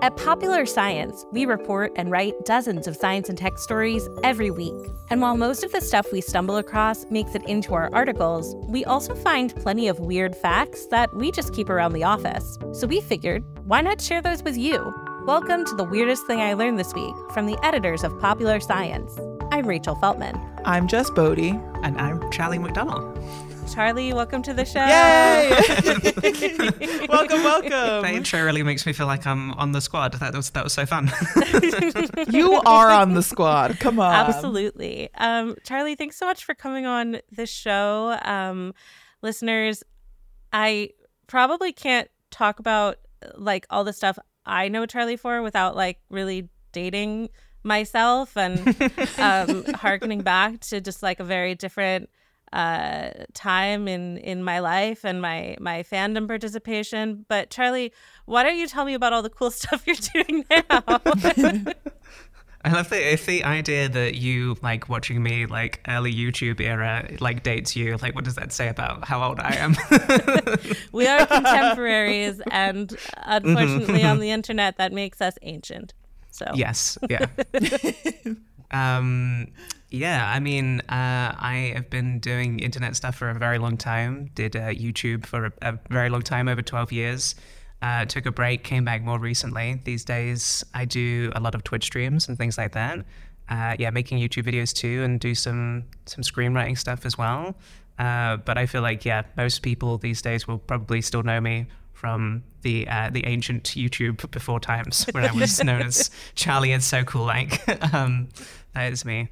At Popular Science, we report and write dozens of science and tech stories every week. And while most of the stuff we stumble across makes it into our articles, we also find plenty of weird facts that we just keep around the office. So we figured, why not share those with you? Welcome to the weirdest thing I learned this week from the editors of Popular Science. I'm Rachel Feltman. I'm Jess Boddy. And I'm Charlie McDonnell. Charlie, welcome to the show. Yay! welcome, welcome. That intro really makes me feel like I'm on the squad. That was that was so fun. you are on the squad. Come on. Absolutely. Um, Charlie, thanks so much for coming on the show. Um, listeners, I probably can't talk about like all the stuff I know Charlie for without like really dating myself and um, harkening back to just like a very different uh, time in in my life and my my fandom participation. But Charlie, why don't you tell me about all the cool stuff you're doing now? I love the if the idea that you like watching me like early YouTube era like dates you. Like, what does that say about how old I am? we are contemporaries, and unfortunately, on the internet, that makes us ancient. So yes, yeah. um, yeah, I mean, uh, I have been doing internet stuff for a very long time. Did uh, YouTube for a, a, very long time, over 12 years. Uh, took a break, came back more recently. These days, I do a lot of Twitch streams and things like that. Uh, yeah, making YouTube videos too, and do some some screenwriting stuff as well. Uh, but I feel like yeah, most people these days will probably still know me from the uh, the ancient YouTube before times when I was known as Charlie and So Cool Like. um, that is me.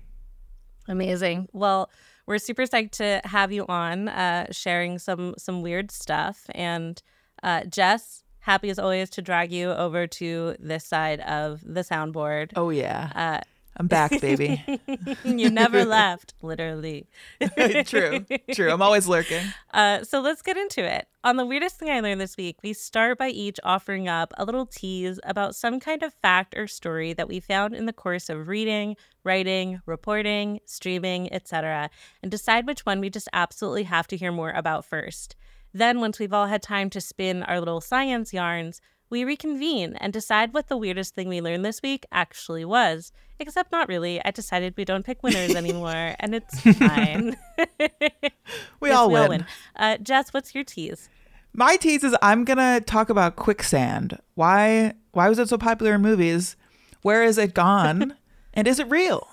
Amazing. Well, we're super psyched to have you on, uh, sharing some some weird stuff. And uh, Jess, happy as always to drag you over to this side of the soundboard. Oh yeah. Uh, I'm back, baby. you never left, literally. true, true. I'm always lurking. Uh, so let's get into it. On the weirdest thing I learned this week, we start by each offering up a little tease about some kind of fact or story that we found in the course of reading, writing, reporting, streaming, etc., and decide which one we just absolutely have to hear more about first. Then, once we've all had time to spin our little science yarns, we reconvene and decide what the weirdest thing we learned this week actually was. Except not really. I decided we don't pick winners anymore, and it's fine. we all win. All win. Uh, Jess, what's your tease? My tease is I'm gonna talk about quicksand. Why? Why was it so popular in movies? Where is it gone? and is it real?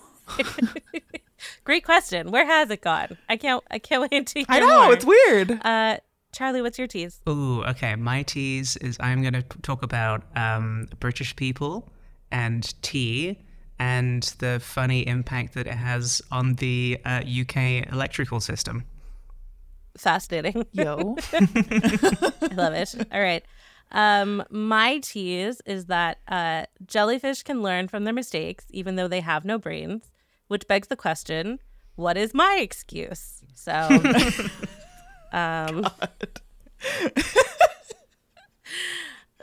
Great question. Where has it gone? I can't. I can't wait to hear I know more. it's weird. Uh, Charlie, what's your tease? Oh, okay. My tease is I'm going to talk about um, British people and tea and the funny impact that it has on the uh, UK electrical system. Fascinating. Yo. I love it. All right. Um, my tease is that uh, jellyfish can learn from their mistakes, even though they have no brains, which begs the question: What is my excuse? So, um,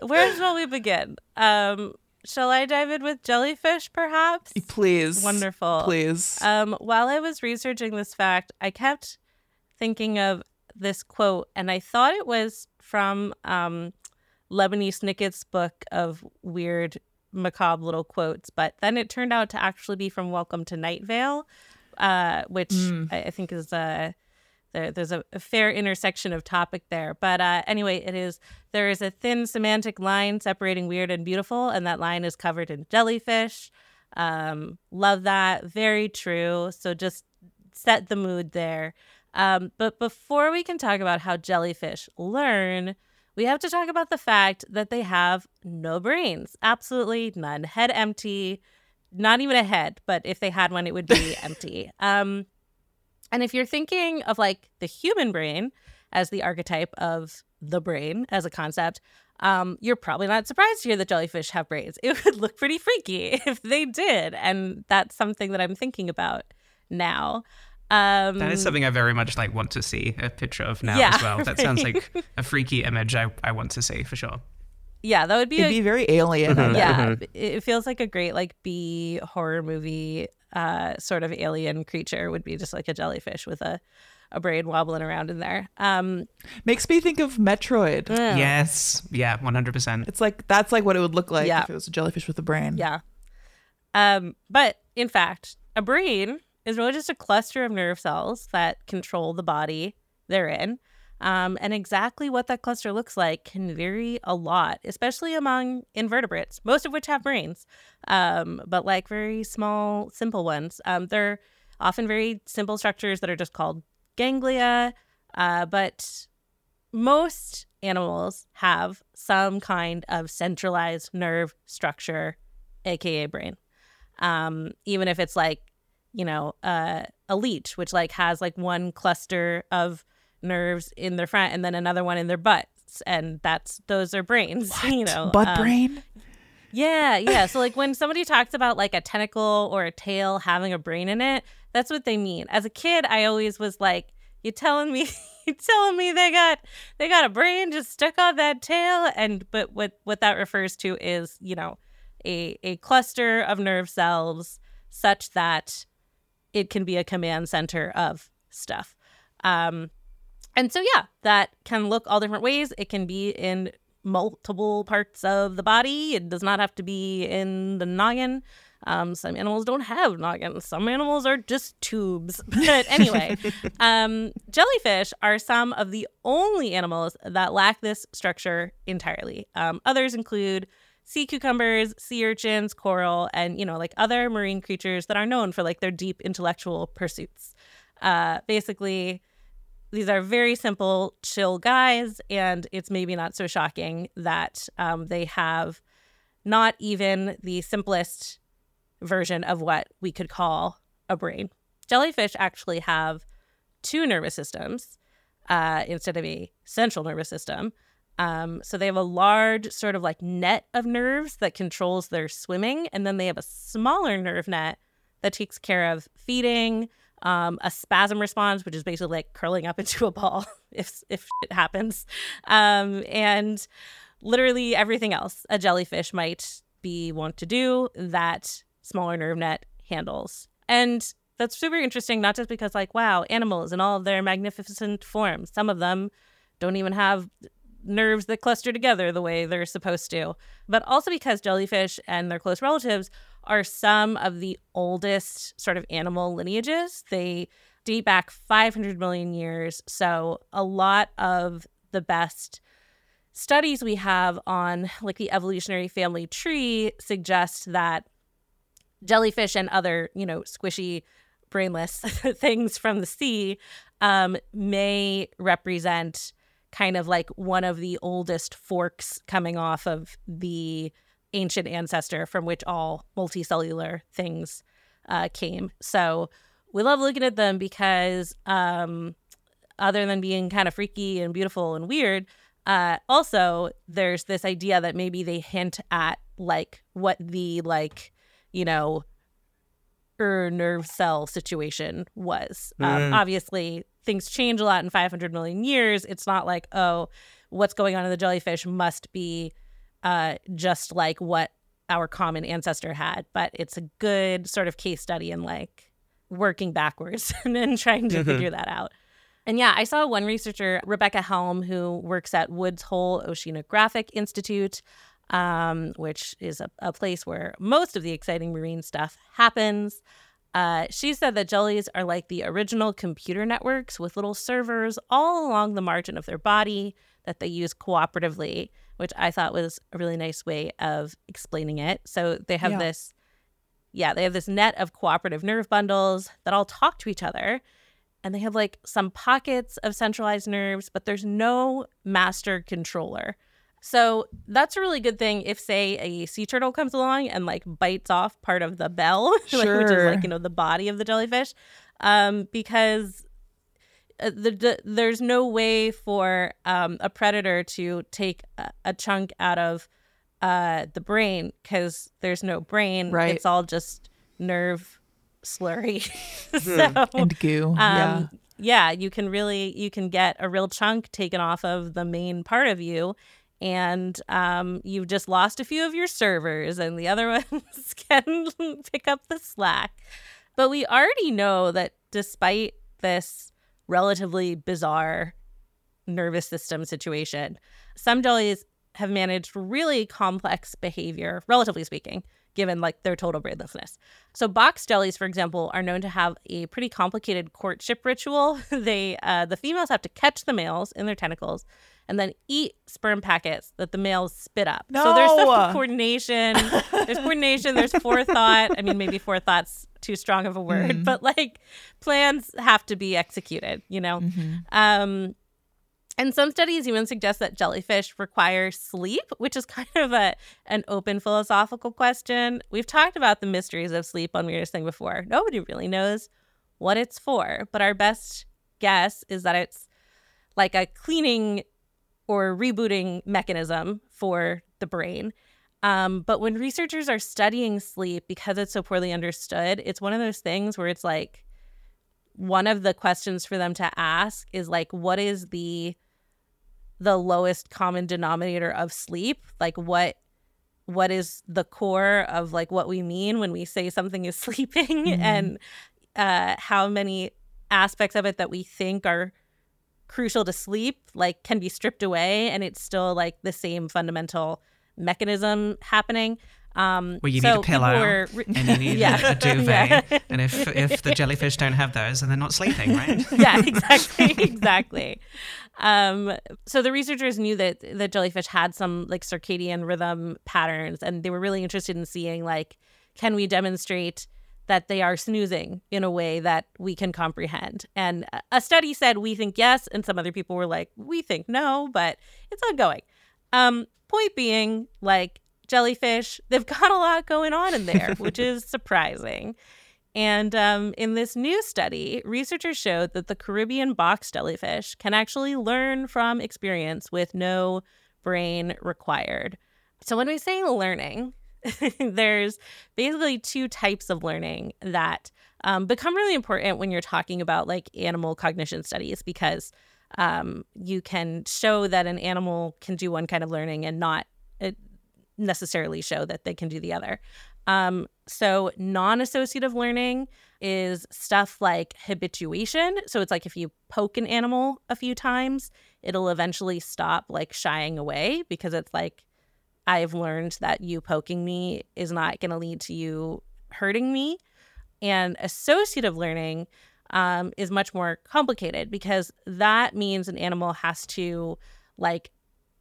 where shall we begin? Um, shall I dive in with jellyfish, perhaps? Please. Wonderful. Please. Um, while I was researching this fact, I kept thinking of this quote, and I thought it was from um, Lemony Snicket's book of weird, macabre little quotes, but then it turned out to actually be from Welcome to Night Vale, uh, which I, I think is a there, there's a, a fair intersection of topic there. But uh, anyway, it is there is a thin semantic line separating weird and beautiful, and that line is covered in jellyfish. Um, love that. Very true. So just set the mood there. Um, but before we can talk about how jellyfish learn, we have to talk about the fact that they have no brains. Absolutely none. Head empty. Not even a head, but if they had one, it would be empty. Um, and if you're thinking of like the human brain as the archetype of the brain as a concept, um, you're probably not surprised to hear that jellyfish have brains. It would look pretty freaky if they did. And that's something that I'm thinking about now. Um, That is something I very much like want to see a picture of now Yeah, as well. That sounds like a freaky image I, I want to see for sure. Yeah, that would be, It'd a, be very alien. I yeah, bet. it it feels like a great like B horror movie uh sort of alien creature would be just like a jellyfish with a a brain wobbling around in there. Um Makes me think of Metroid. yeah. Yes. Yeah, 100%. It's like that's like what it would look like Yeah. if it was a jellyfish with a brain. Yeah. Um, but in fact, a brain is really just a cluster of nerve cells that control the body they're in. Um, and exactly what that cluster looks like can vary a lot, especially among invertebrates, most of which have brains, um, but like very small, simple ones. Um, they're often very simple structures that are just called ganglia, uh, but most animals have some kind of centralized nerve structure, aka brain. Um, even if it's like, you know, uh, a leech, which like has like one cluster of nerves in their front and then another one in their butts, and that's those are brains. You know, Butt um, brain? yeah, yeah. So like when somebody talks about like a tentacle or a tail having a brain in it, that's what they mean. As a kid, I always was like, "You telling me, you telling me they got they got a brain just stuck on that tail?" And but what what that refers to is you know a a cluster of nerve cells such that it can be a command center of stuff. Um, and so, yeah, that can look all different ways. It can be in multiple parts of the body. It does not have to be in the noggin. Um, some animals don't have noggins. Some animals are just tubes. But anyway, um, jellyfish are some of the only animals that lack this structure entirely. Um, others include sea cucumbers, sea urchins, coral, and you know, like other marine creatures that are known for like their deep intellectual pursuits. Uh, basically, these are very simple, chill guys, and it's maybe not so shocking that um, they have not even the simplest version of what we could call a brain. Jellyfish actually have two nervous systems uh, instead of a central nervous system. Um, so they have a large sort of like net of nerves that controls their swimming, and then they have a smaller nerve net that takes care of feeding, um, a spasm response, which is basically like curling up into a ball if if it happens, um, and literally everything else a jellyfish might be want to do that smaller nerve net handles. And that's super interesting, not just because like wow, animals in all of their magnificent forms. Some of them don't even have nerves that cluster together the way they're supposed to, but also because jellyfish and their close relatives are some of the oldest sort of animal lineages. They date back 500 million years. So a lot of the best studies we have on like the evolutionary family tree suggest that jellyfish and other, you know, squishy brainless things from the sea um, may represent kind of like one of the oldest forks coming off of the ancient ancestor from which all multicellular things uh, came. So we love looking at them because, um, other than being kind of freaky and beautiful and weird, Uh, also, there's this idea that maybe they hint at like what the like, you know, er, nerve cell situation was. Um, Mm. obviously, things change a lot in 500 million years. It's not like oh, what's going on in the jellyfish must be uh, just like what our common ancestor had, but it's a good sort of case study in like working backwards and then trying to Mhm. figure that out. And yeah, I saw one researcher, Rebecca Helm, who works at Woods Hole Oceanographic Institute, um, which is a, a place where most of the exciting marine stuff happens. Uh, she said that jellies are like the original computer networks with little servers all along the margin of their body that they use cooperatively, which I thought was a really nice way of explaining it. So they have Yeah. this, yeah, they have this net of cooperative nerve bundles that all talk to each other. And they have like some pockets of centralized nerves, but there's no master controller. So that's a really good thing if, say, a sea turtle comes along and like bites off part of the bell, like, which is like, you know, the body of the jellyfish, um, because uh, the, the, there's no way for um, a predator to take a, a chunk out of uh, the brain because there's no brain. Right. It's all just nerve slurry. so, and goo. yeah. um, yeah, you can really you can get a real chunk taken off of the main part of you, and um, you've just lost a few of your servers, and the other ones can pick up the slack. But we already know that despite this relatively bizarre nervous system situation, some jellies have managed really complex behavior, relatively speaking, given like their total brainlessness. So box jellies, for example, are known to have a pretty complicated courtship ritual. they uh, the females have to catch the males in their tentacles and then eat sperm packets that the males spit up. So there's No! some coordination. There's coordination. There's forethought. I mean, maybe forethought's too strong of a word, Mhm. but like plans have to be executed. You know. Mhm. Um, and some studies even suggest that jellyfish require sleep, which is kind of a an open philosophical question. We've talked about the mysteries of sleep on Weirdest Thing before. Nobody really knows what it's for, but our best guess is that it's like a cleaning or rebooting mechanism for the brain. Um, but when researchers are studying sleep because it's so poorly understood, it's one of those things where it's like one of the questions for them to ask is like what is the the lowest common denominator of sleep like what what is the core of like what we mean when we say something is sleeping Mhm. and uh how many aspects of it that we think are crucial to sleep like can be stripped away and it's still like the same fundamental mechanism happening um Well, you so need a pillow were and you need Yeah. a, duvet. Yeah. And if if the jellyfish don't have those, then they're not sleeping, right? yeah, exactly, exactly. Um, so the researchers knew that the jellyfish had some like circadian rhythm patterns, and they were really interested in seeing like, can we demonstrate that they are snoozing in a way that we can comprehend? And a- study said we think yes, and some other people were like, we think no, but it's ongoing. Um, point being, like jellyfish, they've got a lot going on in there, which is surprising. And um, in this new study, researchers showed that the Caribbean box jellyfish can actually learn from experience with no brain required. So, when we say learning, there's basically two types of learning that um, become really important when you're talking about like animal cognition studies because um, you can show that an animal can do one kind of learning and not uh, necessarily show that they can do the other. Um, so non-associative learning is stuff like habituation. So it's like if you poke an animal a few times, it'll eventually stop like shying away because it's like I've learned that you poking me is not going to lead to you hurting me. And associative learning um, is much more complicated because that means an animal has to like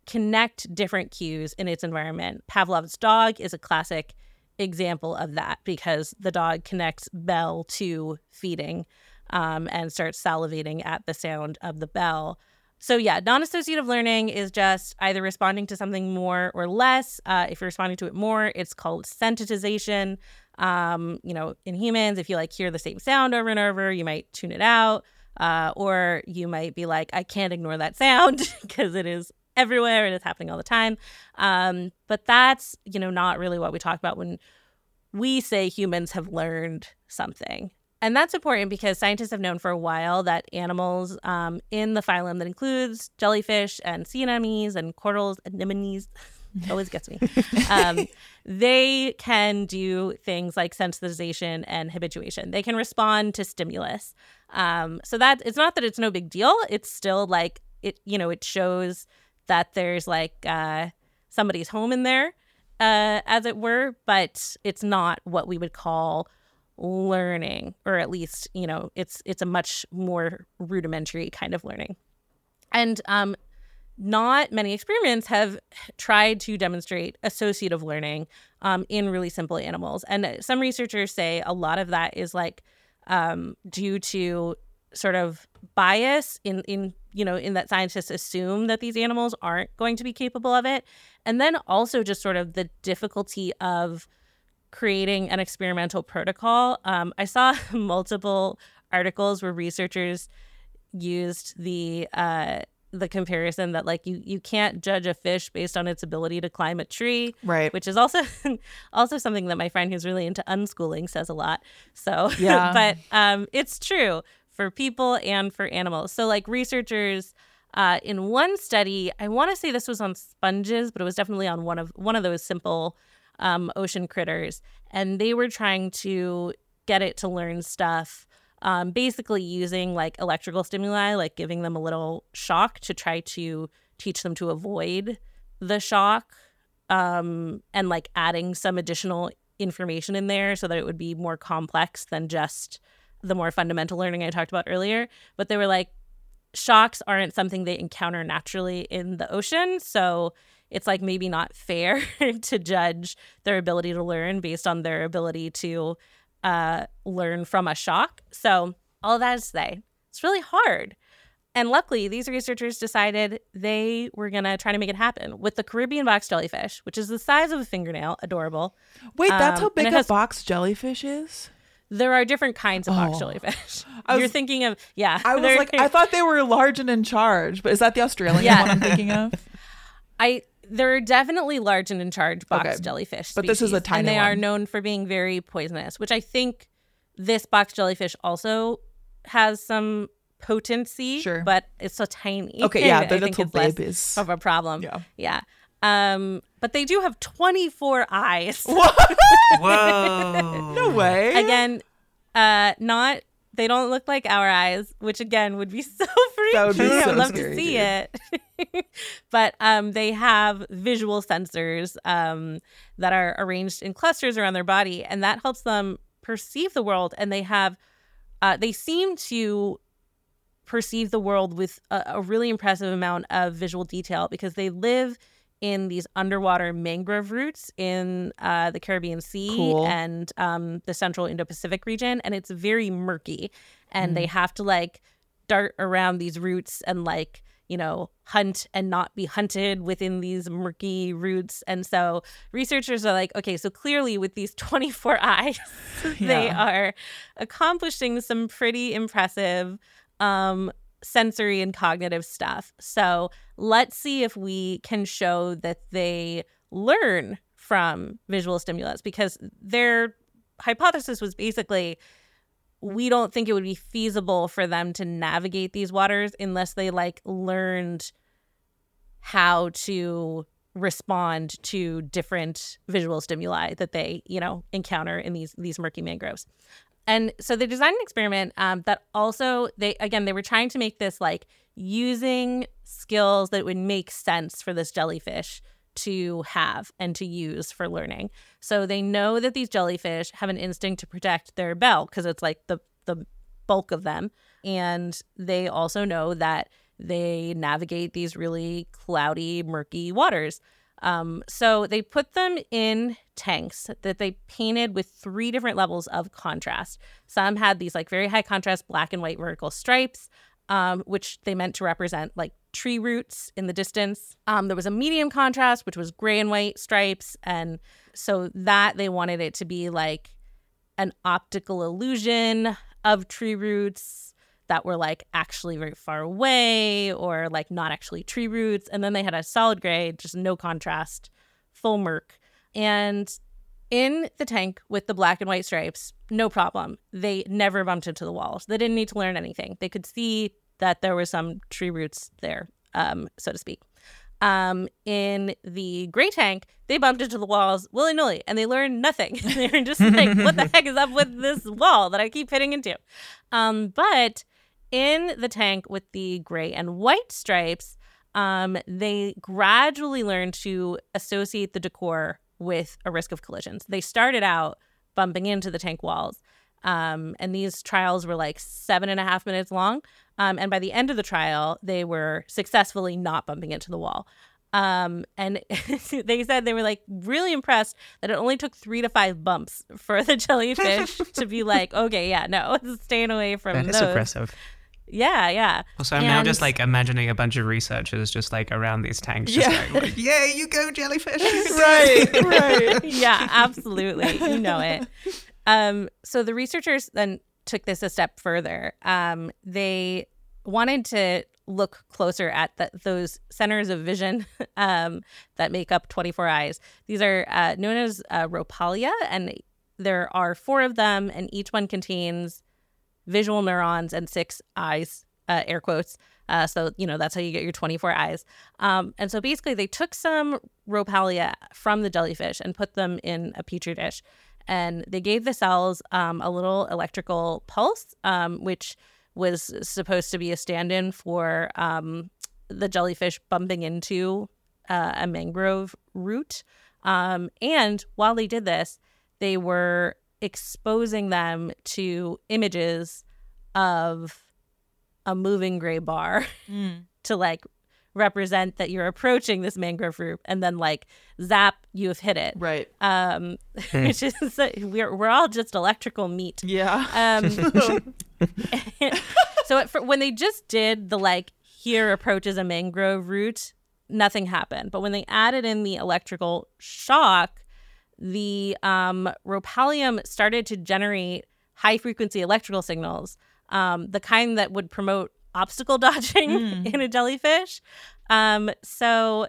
connect different cues in its environment. Pavlov's dog is a classic example of that because the dog connects bell to feeding um, and starts salivating at the sound of the bell. So, yeah, non associative learning is just either responding to something more or less. Uh, if you're responding to it more, it's called sensitization. Um, you know, in humans, if you like hear the same sound over and over, you might tune it out. Uh, or you might be like, I can't ignore that sound because it is everywhere and it's happening all the time. Um, but that's, you know, not really what we talk about when we say humans have learned something. And that's important because scientists have known for a while that animals um, in the phylum that includes jellyfish and sea anemones and corals, anemones, always gets me. Um, they can do things like sensitization and habituation. They can respond to stimulus. Um, so that it's not that it's no big deal. It's still like it, you know, it shows that there's like uh, somebody's home in there, uh, as it were, but it's not what we would call learning, or at least, you know, it's it's a much more rudimentary kind of learning. And um, not many experiments have tried to demonstrate associative learning um, in really simple animals. And some researchers say a lot of that is like um, due to sort of bias in in you know in that scientists assume that these animals aren't going to be capable of it and then also just sort of the difficulty of creating an experimental protocol. Um, i saw multiple articles where researchers used the uh, the comparison that like you you can't judge a fish based on its ability to climb a tree right. which is also also something that my friend who's really into unschooling says a lot. So yeah. but um it's true for people and for animals. So like researchers uh, in one study i want to say this was on sponges but it was definitely on one of one of those simple um, ocean critters and they were trying to get it to learn stuff um, basically using like electrical stimuli, like giving them a little shock to try to teach them to avoid the shock, um, and like adding some additional information in there so that it would be more complex than just the more fundamental learning I talked about earlier. But they were like, shocks aren't something they encounter naturally in the ocean. So it's like maybe not fair to judge their ability to learn based on their ability to uh, learn from a shock. So, all that is to say, it's really hard. And luckily, these researchers decided they were going to try to make it happen with the Caribbean box jellyfish, which is the size of a fingernail, adorable. Wait, that's Um, how big a has- box jellyfish is? There are different kinds of box Oh. jellyfish. I was- You're thinking of, yeah. I was like, I thought they were large and in charge, but is that the Australian Yeah. one I'm thinking of? I there are definitely large and in charge box Okay. jellyfish, But this is a species, tiny and they are known for being very poisonous. Which I think this box jellyfish also has some potency. Sure. but it's so tiny. Okay, yeah, I the little babies. of a problem. Yeah. yeah. Um, but they do have 24 eyes. Whoa. No way. Again, uh, not they don't look like our eyes, which again would be so freaky. That would be I would love scary, to see dude. it. but um, they have visual sensors um, that are arranged in clusters around their body, and that helps them perceive the world. And they have, uh, they seem to perceive the world with a, a really impressive amount of visual detail because they live in these underwater mangrove roots in uh, the Caribbean Sea Cool. and um, the central Indo Pacific region. And it's very murky. And they have to like dart around these roots and like, you know, hunt and not be hunted within these murky roots. And so researchers are like, okay, so clearly with these 24 eyes, they are accomplishing some pretty impressive um, sensory and cognitive stuff. So let's see if we can show that they learn from visual stimulus because their hypothesis was basically we don't think it would be feasible for them to navigate these waters unless they like learned how to respond to different visual stimuli that they you know encounter in these these murky mangroves. And so they designed an experiment um, that also they again they were trying to make this like using skills that would make sense for this jellyfish to have and to use for learning. So they know that these jellyfish have an instinct to protect their bell because it's like the the bulk of them. And they also know that they navigate these really cloudy murky waters. Um, so they put them in tanks that they painted with three different levels of contrast. Some had these like very high contrast black and white vertical stripes, um, which they meant to represent like tree roots in the distance. Um, there was a medium contrast, which was gray and white stripes, and so that they wanted it to be like an optical illusion of tree roots that were like actually very far away or like not actually tree roots. And then they had a solid gray, just no contrast, full murk. And in the tank with the black and white stripes, no problem. They never bumped into the walls. They didn't need to learn anything. They could see that there were some tree roots there, um, so to speak. Um, in the gray tank, they bumped into the walls willy nilly and they learned nothing. they were just like, what the heck is up with this wall that I keep hitting into? Um, but in the tank with the gray and white stripes, um, they gradually learned to associate the decor with a risk of collisions. They started out bumping into the tank walls. Um, and these trials were like seven and a half minutes long. Um, and by the end of the trial, they were successfully not bumping into the wall. Um, and they said they were like really impressed that it only took three to five bumps for the jellyfish to be like, okay, yeah, no, staying away from That is those. impressive. Yeah, yeah. Also, I'm now just like imagining a bunch of researchers just like around these tanks, just Yeah. going, like, "Yeah, you go, jellyfish." right, right. yeah, absolutely. You know it. Um, so the researchers then took this a step further. Um, they wanted to look closer at the, those centers of vision um, that make up 24 eyes. These are uh, known as uh, rhopalia, and there are four of them, and each one contains visual neurons and six eyes, uh, air quotes. Uh, so, you know, that's how you get your 24 eyes. Um, and so basically, they took some rhopalia from the jellyfish and put them in a petri dish. And they gave the cells um, a little electrical pulse, um, which was supposed to be a stand in for um, the jellyfish bumping into uh, a mangrove root. Um, and while they did this, they were exposing them to images of a moving gray bar to like represent that you're approaching this mangrove root and then like zap you have hit it. Right. um which is we're, we're all just electrical meat. Yeah. um so at, for, when they just did the like here approaches a mangrove root nothing happened. But when they added in the electrical shock the um rhopalium started to generate high frequency electrical signals um the kind that would promote obstacle dodging in a jellyfish. Um so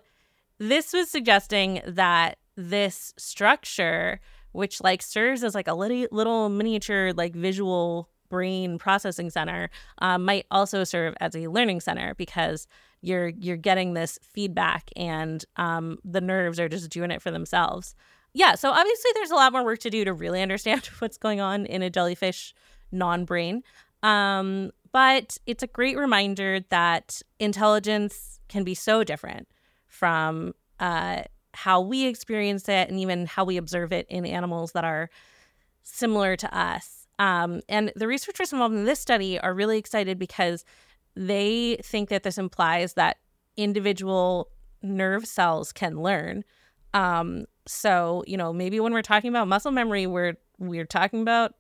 this was suggesting that this structure which like serves as like a little, little miniature like visual brain processing center um, might also serve as a learning center because you're you're getting this feedback and um, the nerves are just doing it for themselves yeah so obviously there's a lot more work to do to really understand what's going on in a jellyfish non-brain um, but it's a great reminder that intelligence can be so different from uh, how we experience it and even how we observe it in animals that are similar to us. Um, and the researchers involved in this study are really excited because they think that this implies that individual nerve cells can learn. Um, so, you know, maybe when we're talking about muscle memory, we're we're talking about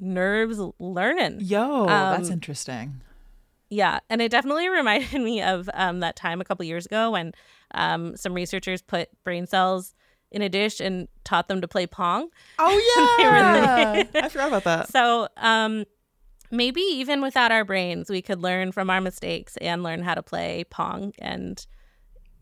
nerves learning. Yo, that's Um, interesting. Yeah, and it definitely reminded me of um, that time a couple years ago when um, some researchers put brain cells in a dish and taught them to play pong. Oh yeah, I forgot about that. So um, maybe even without our brains, we could learn from our mistakes and learn how to play pong. And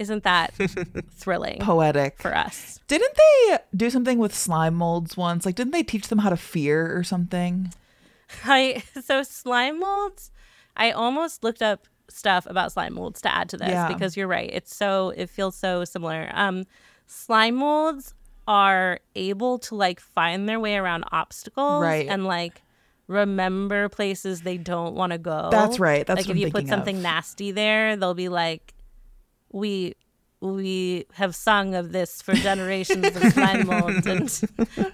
isn't that thrilling Poetic. for us? Didn't they do something with slime molds once? Like, didn't they teach them how to fear or something? I so slime molds. I almost looked up stuff about slime molds to add to this Yeah. because you're right. It's so it feels so similar. Um, slime molds are able to like find their way around obstacles Right. and like remember places they don't want to go. That's right. That's like if you put thinking of. something nasty there, they'll be like, we. We have sung of this for generations of slime molds, and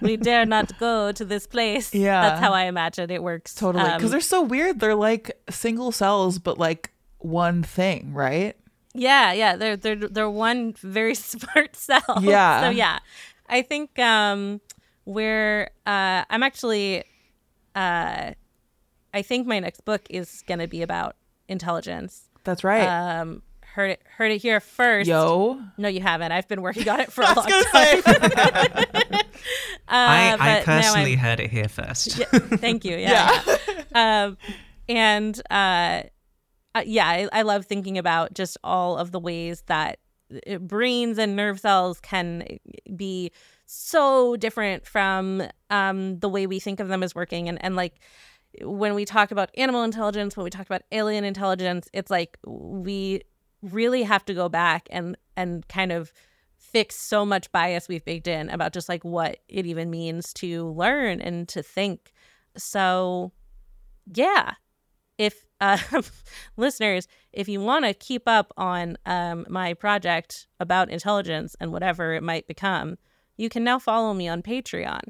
we dare not go to this place. Yeah. that's how I imagine it works. Totally. Because Um, they're so weird. They're like single cells, but like one thing, right? Yeah, yeah, they're they're they're one very smart cell. Yeah. So yeah, I think um, we're uh, I'm actually uh, I think my next book is gonna be about intelligence. That's right. Um, heard it heard it here first. Yo. No, you haven't. I've been working on it for a long time. say. Uh, I, I personally heard it here first. Yeah, thank you. Yeah. yeah. um, and uh, uh, yeah, I, I love thinking about just all of the ways that uh, brains and nerve cells can be so different from um, the way we think of them as working. And, and like when we talk about animal intelligence, when we talk about alien intelligence, it's like we really have to go back and and kind of fix so much bias we've baked in about just like what it even means to learn and to think. So, yeah, if uh, listeners, if you want to keep up on um, my project about intelligence and whatever it might become, you can now follow me on Patreon.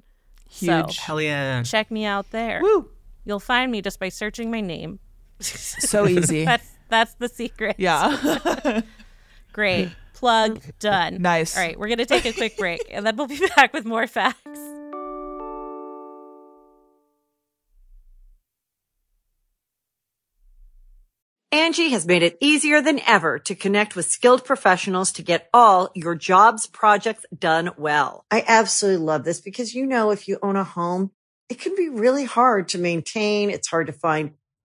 Huge. So, Hell yeah. check me out there. Woo. You'll find me just by searching my name. So easy. that's that's the secret. yeah. Great. Plug done. Nice. All right, we're going to take a quick break and then we'll be back with more facts. Angi has made it easier than ever to connect with skilled professionals to get all your jobs projects done well. I absolutely love this because, you know, if you own a home, it can be really hard to maintain. It's hard to find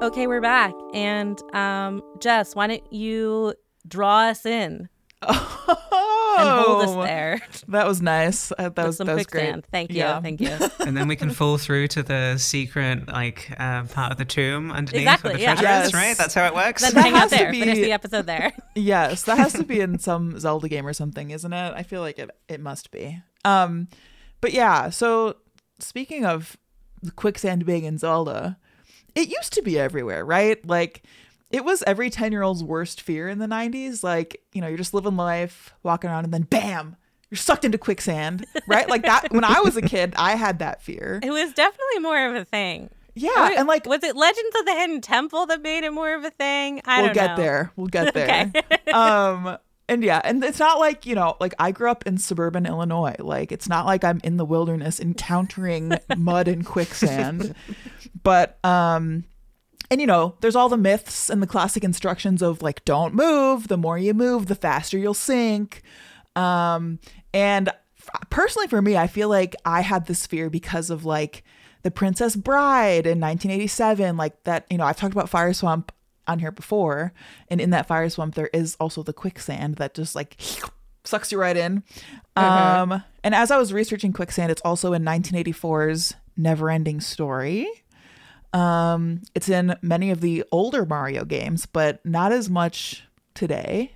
Okay, we're back. And um, Jess, why don't you draw us in and hold us Oh, there? That was nice. Uh, that with was some that was great. quicksand. Thank you. Yeah. Thank you. and then we can fall through to the secret like uh, part of the tomb underneath Exactly, where the yeah. treasure Yes. is, right? That's how it works. then That hang out has to there. be- Finish the episode there. Yes, that has to be in some Zelda game or something, isn't it? I feel like it it must be. Um but yeah, so speaking of the quicksand being in Zelda, it used to be everywhere, right? Like it was every 10-year-old's worst fear in the 90s. Like, you know, you're just living life, walking around and then bam, you're sucked into quicksand, right? Like that when I was a kid, I had that fear. It was definitely more of a thing. Yeah, and like was it Legends of the Hidden Temple that made it more of a thing? I we'll get know. there. We'll get there. Okay. um and yeah, and it's not like, you know, like I grew up in suburban Illinois. Like it's not like I'm in the wilderness encountering mud and quicksand. But um and you know, there's all the myths and the classic instructions of like don't move, the more you move, the faster you'll sink. Um and f- personally for me, I feel like I had this fear because of like the Princess Bride in 1987, like that, you know, I've talked about Fire Swamp on here before, and in that fire swamp there is also the quicksand that just like sucks you right in. Um and as I was researching quicksand, it's also in 1984's Neverending Story. Um it's in many of the older Mario games, but not as much today.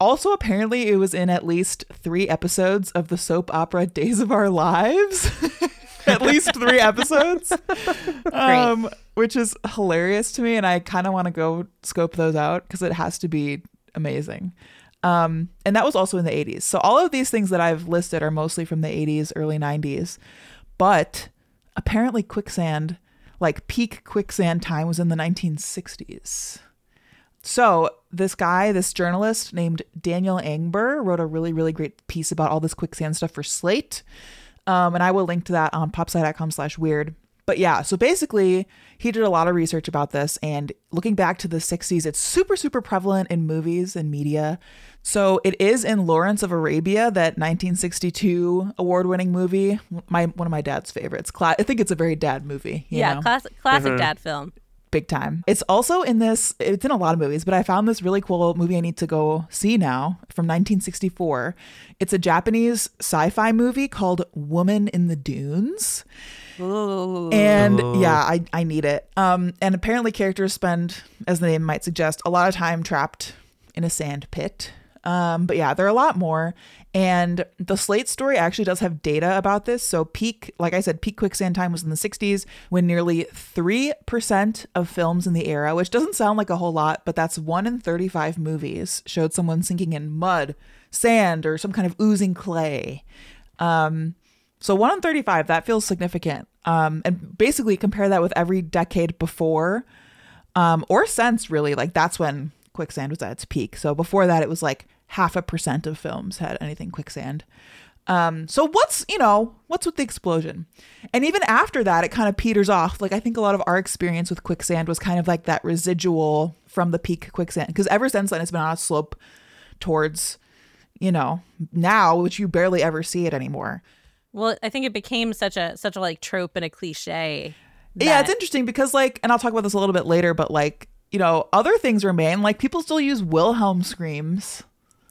Also, apparently, it was in at least three episodes of the soap opera Days of Our Lives. at least three episodes, um, which is hilarious to me. And I kind of want to go scope those out because it has to be amazing. Um, and that was also in the 80s. So all of these things that I've listed are mostly from the 80s, early 90s. But apparently, quicksand, like peak quicksand time, was in the 1960s. So, this guy, this journalist named Daniel Engber, wrote a really, really great piece about all this quicksand stuff for Slate. Um, and I will link to that on popsci.com slash weird. But yeah, so basically, he did a lot of research about this. And looking back to the 60s, it's super, super prevalent in movies and media. So it is in Lawrence of Arabia, that 1962 award winning movie. My One of my dad's favorites. Cla- I think it's a very dad movie. you yeah, know? classic classic dad film. Big time. It's also in this, it's in a lot of movies, but I found this really cool movie I need to go see now from 1964. It's a Japanese sci fi movie called Woman in the Dunes. Ooh. And yeah, I, I need it. Um, and apparently, characters spend, as the name might suggest, a lot of time trapped in a sand pit. Um, but yeah, there are a lot more. And the Slate story actually does have data about this. So, peak, like I said, peak quicksand time was in the 60s when nearly 3% of films in the era, which doesn't sound like a whole lot, but that's one in 35 movies, showed someone sinking in mud, sand, or some kind of oozing clay. Um, so one in 35, that feels significant. Um, and basically compare that with every decade before um, or since, really. Like that's when quicksand was at its peak. So before that, it was like half a percent of films had anything quicksand. Um, so what's, you know, what's with the explosion? And even after that, it kind of peters off. Like I think a lot of our experience with quicksand was kind of like that residual from the peak quicksand. Because ever since then, it's been on a slope towards, you know, now, which you barely ever see it anymore. Well, I think it became such a such a like trope and a cliche. Yeah, it's interesting because like, and I'll talk about this a little bit later, but like, you know, other things remain. Like people still use Wilhelm screams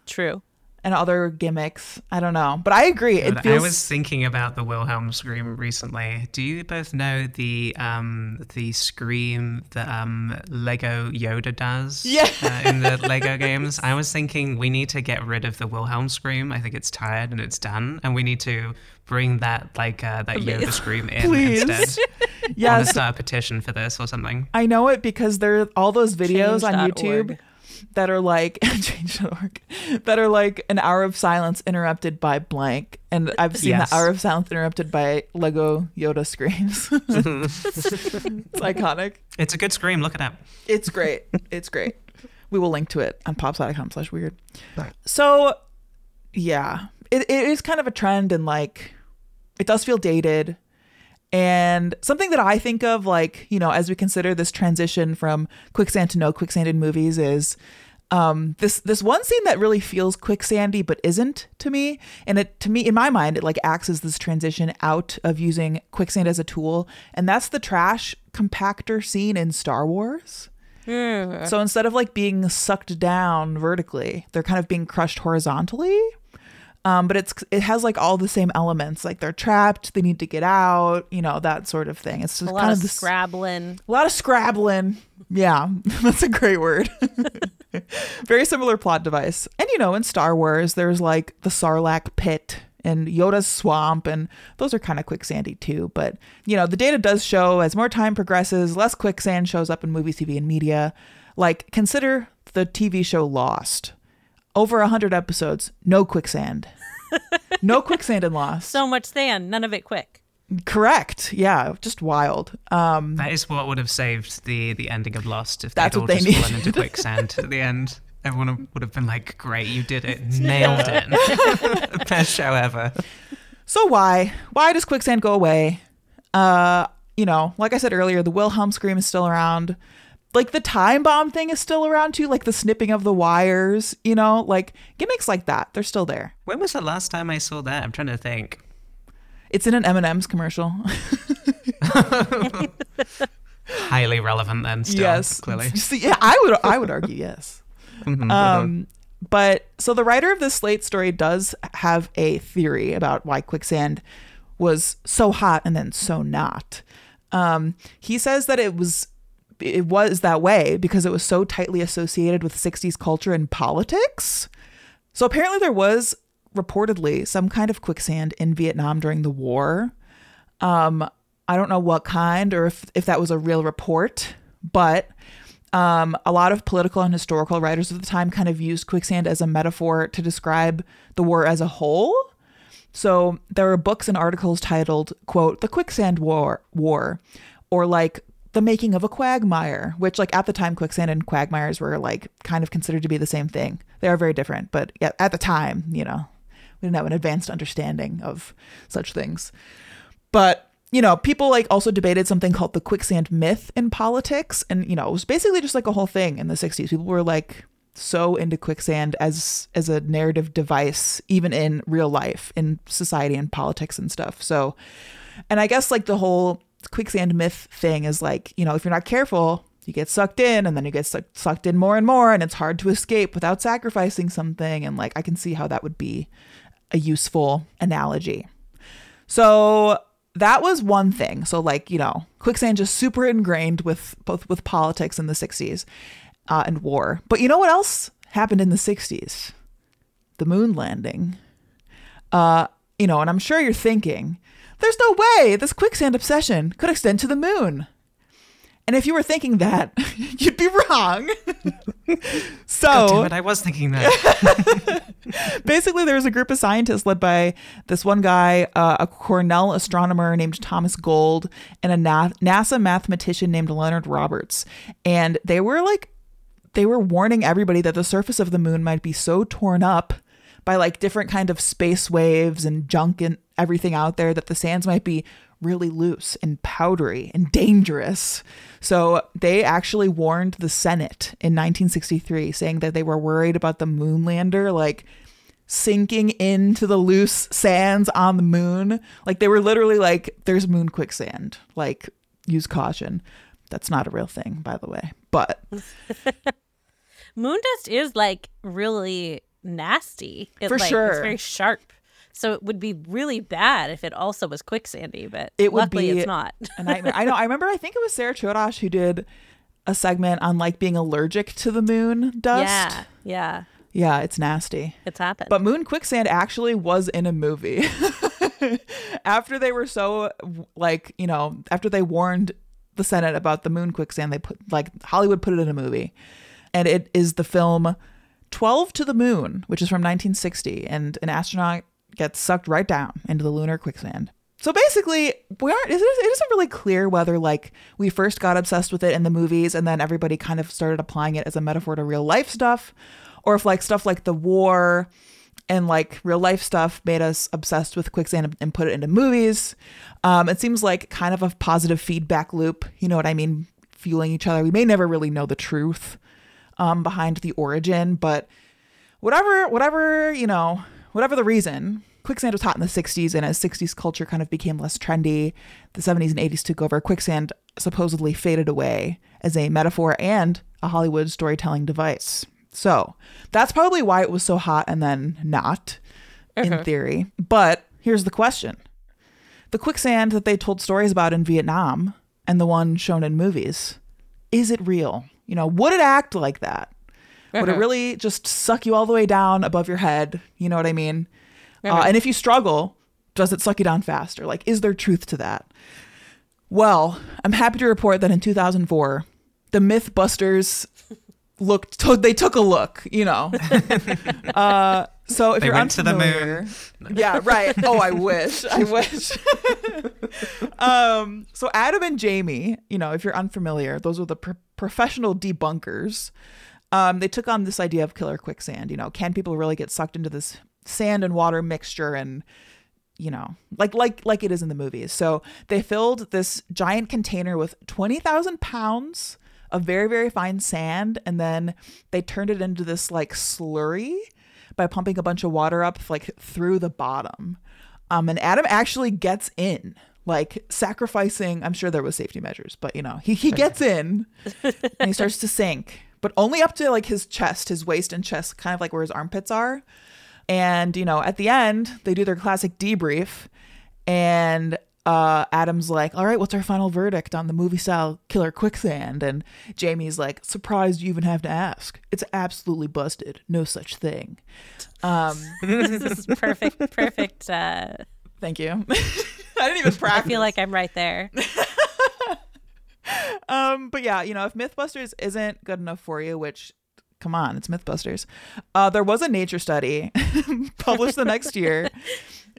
true. and other gimmicks. I don't know, but I agree. It feels I was thinking about the Wilhelm scream recently. Do you both know the um the scream that um Lego Yoda does? Yeah. Uh, in the Lego games, I was thinking we need to get rid of the Wilhelm scream. I think it's tired and it's done, and we need to bring that like uh, that Yoda scream in Please. instead. I want to start a petition for this or something. I know it because there are all those videos on Change.org. YouTube that are like change.org that are like an hour of silence interrupted by blank, and I've seen Yes. the hour of silence interrupted by Lego Yoda screams. it's iconic. It's a good scream. Look it up. It's great. It's great. We will link to it on popsci.com slash weird. So yeah. It, it is kind of a trend and like it does feel dated. And something that I think of like, you know, as we consider this transition from quicksand to no quicksand in movies is um this this one scene that really feels quicksandy but isn't to me and it to me in my mind it like acts as this transition out of using quicksand as a tool and that's the trash compactor scene in Star Wars. So instead of like being sucked down vertically, they're kind of being crushed horizontally. Um, but it's it has like all the same elements. Like they're trapped, they need to get out, you know, that sort of thing. It's just A lot kind of of scrabbling. a lot of scrabbling. Yeah, that's a great word. Very similar plot device. And you know, in Star Wars, there's like the Sarlacc pit and Yoda's swamp, and those are kind of quicksandy too. But you know, the data does show as more time progresses, less quicksand shows up in movies, TV, and media. Like consider the TV show Lost. Over a hundred episodes, no quicksand. no quicksand in Lost. So much sand, none of it quick. Correct. Yeah, just wild. Um, That is what would have saved the the ending of Lost if That's they'd all they just fallen into quicksand at the end. Everyone would have been like, "Great, you did it, nailed it, best show ever." So why? Why does quicksand go away? Uh, you know, like I said earlier, the Wilhelm scream is still around. Like the time bomb thing is still around too, like the snipping of the wires, you know, like gimmicks like that. They're still there. When was the last time I saw that? I'm trying to think. It's in an M&M's commercial. Highly relevant then. Still, yes. clearly. See, yeah, I would I would argue yes. Um, but so the writer of this Slate story does have a theory about why quicksand was so hot and then so not. Um, he says that it was it was that way because it was so tightly associated with 60s culture and politics. So apparently there was reportedly some kind of quicksand in Vietnam during the war. Um, I don't know what kind or if, if that was a real report, but um, a lot of political and historical writers of the time kind of used quicksand as a metaphor to describe the war as a whole. So there are books and articles titled, quote, The Quicksand War, War, or like The Making of a Quagmire, which like at the time quicksand and quagmires were like kind of considered to be the same thing. They are very different, but yeah, at the time, you know, we didn't have an advanced understanding of such things. But you know, people like also debated something called the quicksand myth in politics. And, you know, it was basically just like a whole thing in the 60s. People were like so into quicksand as as a narrative device, even in real life, in society and politics and stuff. So and I guess like the whole quicksand myth thing is like, you know, if you're not careful, you get sucked in and then you get suck- sucked in more and more and it's hard to escape without sacrificing something and like I can see how that would be a useful analogy. So that was one thing. So like, you know, quicksand just super ingrained with both with politics in the 60s uh, and war. But you know what else happened in the 60s? The moon landing. Uh, you know, and I'm sure you're thinking, there's no way this quicksand obsession could extend to the moon. And if you were thinking that, you'd be wrong. so, God damn it, I was thinking that. basically, there was a group of scientists led by this one guy, uh, a Cornell astronomer named Thomas Gold, and a Na- NASA mathematician named Leonard Roberts. And they were like, they were warning everybody that the surface of the moon might be so torn up by like different kind of space waves and junk and everything out there that the sands might be really loose and powdery and dangerous. So they actually warned the Senate in 1963 saying that they were worried about the moon lander like sinking into the loose sands on the moon. Like they were literally like there's moon quicksand. Like use caution. That's not a real thing, by the way. But moon dust is like really nasty. It, For like, sure. It's very sharp. So it would be really bad if it also was quicksandy, but It would be it's not. a nightmare. I know. I remember. I think it was Sarah Chodosh who did a segment on like being allergic to the moon dust. Yeah, yeah, Yeah, it's nasty. it's happened. But Moon Quicksand actually was in a movie. after they were so like, you know, after they warned the Senate about the Moon Quicksand, they put like Hollywood put it in a movie. And it is the film 12 to the Moon, which is from 1960 and an astronaut gets sucked right down into the lunar quicksand. So basically, we aren't. It isn't really clear whether like we first got obsessed with it in the movies and then everybody kind of started applying it as a metaphor to real life stuff, or if like stuff like the war and like real life stuff made us obsessed with quicksand and put it into movies. Um, it seems like kind of a positive feedback loop. You know what I mean? Fueling each other. We may never really know the truth um, behind the origin, but whatever, whatever you know, whatever the reason, quicksand was hot in the 60s and as 60s culture kind of became less trendy the 70s and 80s took over quicksand supposedly faded away as a metaphor and a hollywood storytelling device. So that's probably why it was so hot and then not in theory. But here's the question. The quicksand that they told stories about in vietnam and the one shown in movies is it real you know would it act like that would it really just suck you all the way down above your head you know what i mean uh, and if you struggle, does it suck you down faster? Like, is there truth to that? Well, I'm happy to report that in 2004, the Mythbusters looked. To- they took a look. You know. uh, so if They you're went to the unfamiliar, yeah, right. Oh, I wish. I wish. um, so Adam and Jamie, you know, if you're unfamiliar, those were the pro- professional debunkers. Um, they took on this idea of killer quicksand. You know, can people really get sucked into this sand and water mixture and you know, like like like it is in the movies. So they filled this giant container with twenty thousand pounds of very very fine sand, and then they turned it into this like slurry by pumping a bunch of water up like through the bottom. Um, and Adam actually gets in, like sacrificing. I'm sure there was safety measures, but you know, he he gets in and he starts to sink, but only up to like his chest, his waist and chest, kind of like where his armpits are. And, you know, at the end, they do their classic debrief. And uh, Adam's like, all right, what's our final verdict on the movie style killer quicksand? And Jamie's like, surprised you even have to ask. It's absolutely busted. No such thing. Um, this is perfect, perfect. Uh, thank you. I didn't even practice. I feel like I'm right there. um, but yeah, you know, if Mythbusters isn't good enough for you, which come on, it's Mythbusters. Uh, there was a nature study published the next year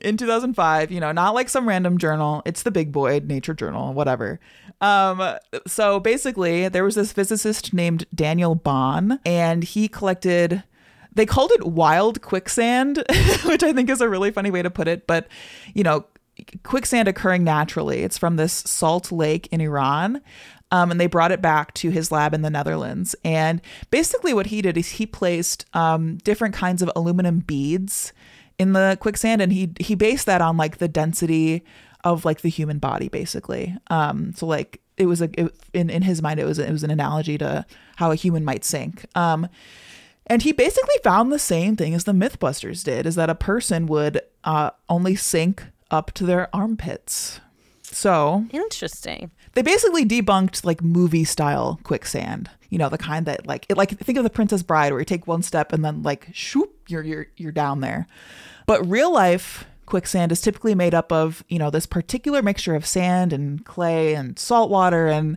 in 2005, you know, not like some random journal. It's the big boy nature journal, whatever. Um, so basically there was this physicist named Daniel Bonn and he collected they called it wild quicksand, which I think is a really funny way to put it, but you know, quicksand occurring naturally. It's from this salt lake in Iran. Um, and they brought it back to his lab in the Netherlands. And basically, what he did is he placed um, different kinds of aluminum beads in the quicksand, and he he based that on like the density of like the human body, basically. Um, so like it was a it, in in his mind it was it was an analogy to how a human might sink. Um, and he basically found the same thing as the MythBusters did: is that a person would uh, only sink up to their armpits. So Interesting. They basically debunked like movie style quicksand. You know, the kind that like it, like think of the Princess Bride where you take one step and then like shoop, you're you're you're down there. But real life quicksand is typically made up of, you know, this particular mixture of sand and clay and salt water and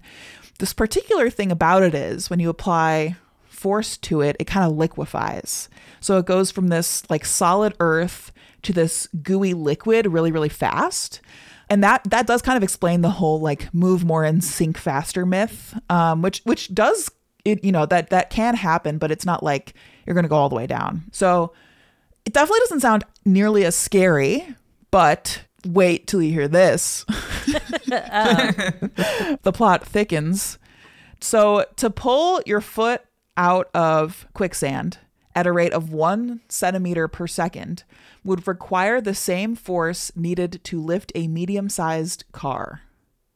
this particular thing about it is when you apply force to it, it kind of liquefies. So it goes from this like solid earth to this gooey liquid really really fast and that that does kind of explain the whole like move more and sink faster myth um, which which does it you know that that can happen but it's not like you're going to go all the way down. So it definitely doesn't sound nearly as scary but wait till you hear this. The plot thickens. So to pull your foot out of quicksand at a rate of one centimeter per second would require the same force needed to lift a medium sized car.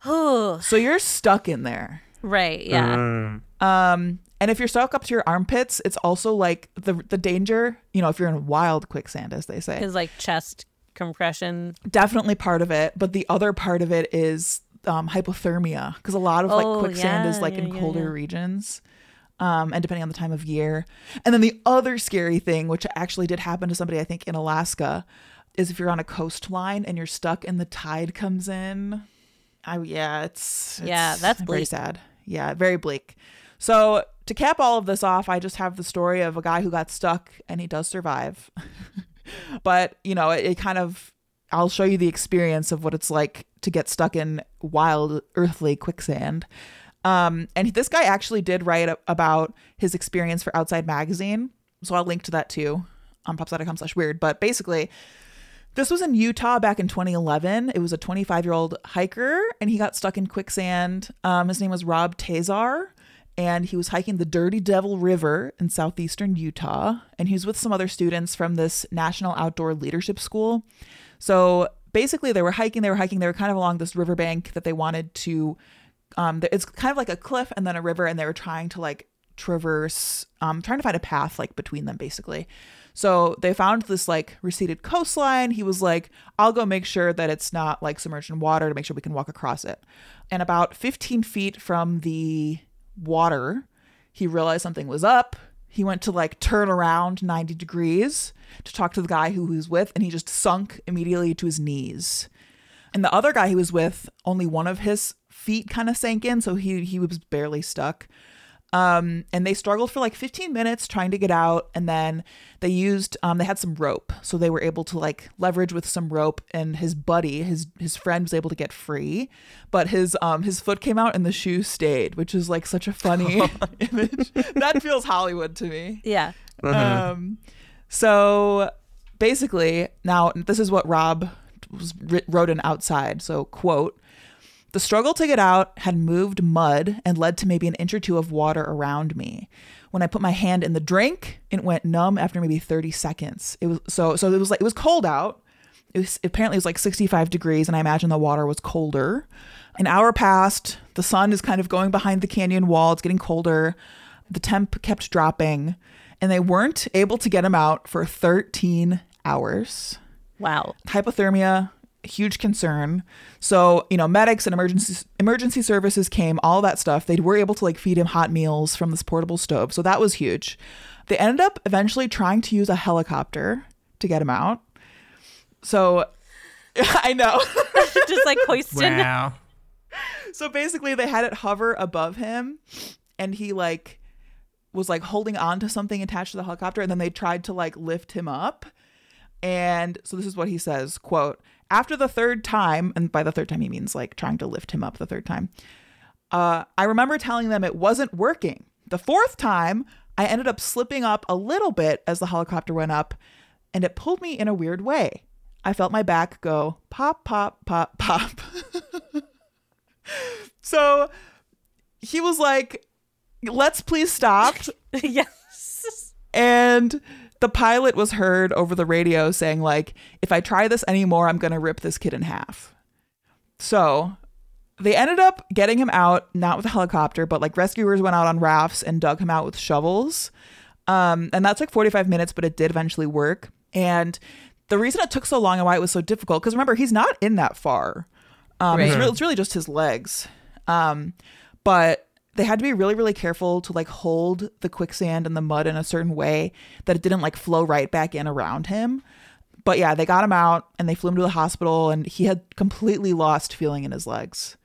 Oh, So you're stuck in there. right. Yeah. Mm. Um, and if you're stuck up to your armpits, it's also like the the danger, you know, if you're in wild quicksand, as they say, His like chest compression. definitely part of it. But the other part of it is um, hypothermia, because a lot of like Oh, quicksand is like yeah, in yeah, colder yeah. regions. Um, and depending on the time of year. And then the other scary thing, which actually did happen to somebody, I think, in Alaska, is if you're on a coastline and you're stuck and the tide comes in. I, yeah, it's, Yeah, it's that's very sad. Yeah, very bleak. So to cap all of this off, I just have the story of a guy who got stuck and he does survive. but you know, it, it kind of I'll show you the experience of what it's like to get stuck in wild earthly quicksand. Um, and this guy actually did write a- about his experience for Outside Magazine, so I'll link to that too on popsci.com slash weird. But basically, this was in Utah back in 2011. It was a 25 year old hiker, and he got stuck in quicksand. Um, his name was Rob Tazar, and he was hiking the Dirty Devil River in southeastern Utah. And he was with some other students from this National Outdoor Leadership School. So basically, they were hiking, they were hiking, they were kind of along this riverbank that they wanted to. Um, it's kind of like a cliff and then a river, and they were trying to like traverse, um, trying to find a path like between them, basically. So they found this like receded coastline. He was like, I'll go make sure that it's not like submerged in water to make sure we can walk across it. And about 15 feet from the water, he realized something was up. He went to like turn around 90 degrees to talk to the guy who he was with, and he just sunk immediately to his knees. And the other guy he was with, only one of his feet kind of sank in, so he he was barely stuck. Um, and they struggled for like 15 minutes trying to get out, and then they used um, they had some rope, so they were able to like leverage with some rope. And his buddy, his his friend, was able to get free, but his um his foot came out and the shoe stayed, which is like such a funny image. That feels Hollywood to me. Yeah. Um, so basically, now this is what Rob was wrote in outside. So quote. The struggle to get out had moved mud and led to maybe an inch or two of water around me. When I put my hand in the drink, it went numb after maybe 30 seconds. It was so so it was like it was cold out. It was apparently it was like 65 degrees and I imagine the water was colder. An hour passed. The sun is kind of going behind the canyon wall. It's getting colder. The temp kept dropping and they weren't able to get him out for 13 hours Wow. hypothermia huge concern. So you know medics and emergency emergency services came all that stuff. They were able to like feed him hot meals from this portable stove. So that was huge. They ended up eventually trying to use a helicopter to get him out. So i know. Just like hoisted. Wow. so basically they had it hover above him and he like was like holding on to something attached to the helicopter and then they tried to like lift him up. And so this is what he says quote after the third time and by the third time he means like trying to lift him up the third time uh, i remember telling them it wasn't working. The fourth time i ended up slipping up a little bit as the helicopter went up and it pulled me in a weird way. I felt my back go pop pop pop pop. So he was like let's please stop. Yes. and the pilot was heard over the radio saying like if i try this anymore i'm going to rip this kid in half so they ended up getting him out, not with a helicopter, but like rescuers went out on rafts and dug him out with shovels. Um, and that took 45 minutes, but it did eventually work. And the reason it took so long and why it was so difficult, because remember, he's not in that far. Um, it's, Right. really, it's really just his legs. Um, but they had to be really, really careful to like hold the quicksand and the mud in a certain way that it didn't like flow right back in around him. But yeah, they got him out and they flew him to the hospital, and he had completely lost feeling in his legs.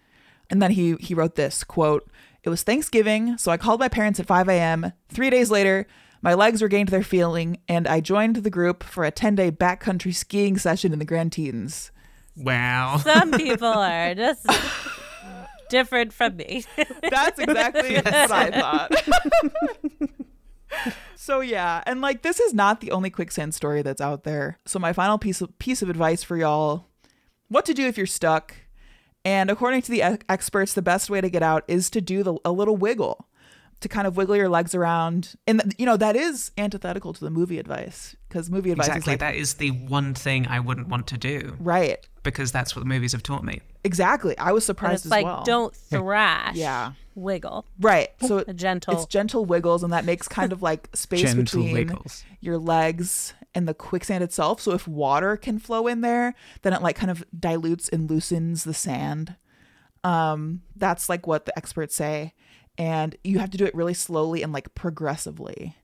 And then he he wrote this quote: "It was Thanksgiving, so I called my parents at 5 a.m. Three days later, my legs regained their feeling, and I joined the group for a 10-day backcountry skiing session in the Grand Tetons." Wow. Some people are just different from me. That's exactly what I thought. so yeah, and like this is not the only quicksand story that's out there. So my final piece of piece of advice for y'all: what to do if you're stuck. And according to the e- experts, the best way to get out is to do the, a little wiggle, to kind of wiggle your legs around. And th- you know that is antithetical to the movie advice because movie advice Exactly. is like that is the one thing I wouldn't want to do right. Because that's what the movies have taught me. Exactly. I was And surprised it's as like well. don't thrash. Yeah. Wiggle. Right. So A gentle. It's gentle wiggles, and that makes kind of like space Gentle between wiggles. your legs and the quicksand itself. So if water can flow in there, then it like kind of dilutes and loosens the sand. Um, that's like what the experts say, and you have to do it really slowly and like progressively,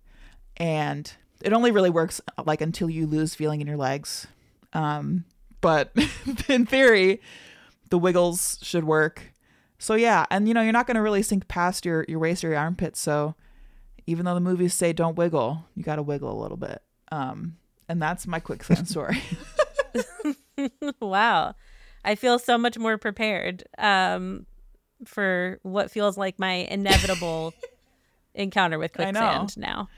and it only really works like until you lose feeling in your legs. Um, but in theory, the wiggles should work. So yeah, and you know, you're not going to really sink past your your waist or your armpits, so even though the movies say don't wiggle, you got to wiggle a little bit. Um and that's my quicksand story. wow. I feel so much more prepared um, for what feels like my inevitable encounter with I know. quicksand now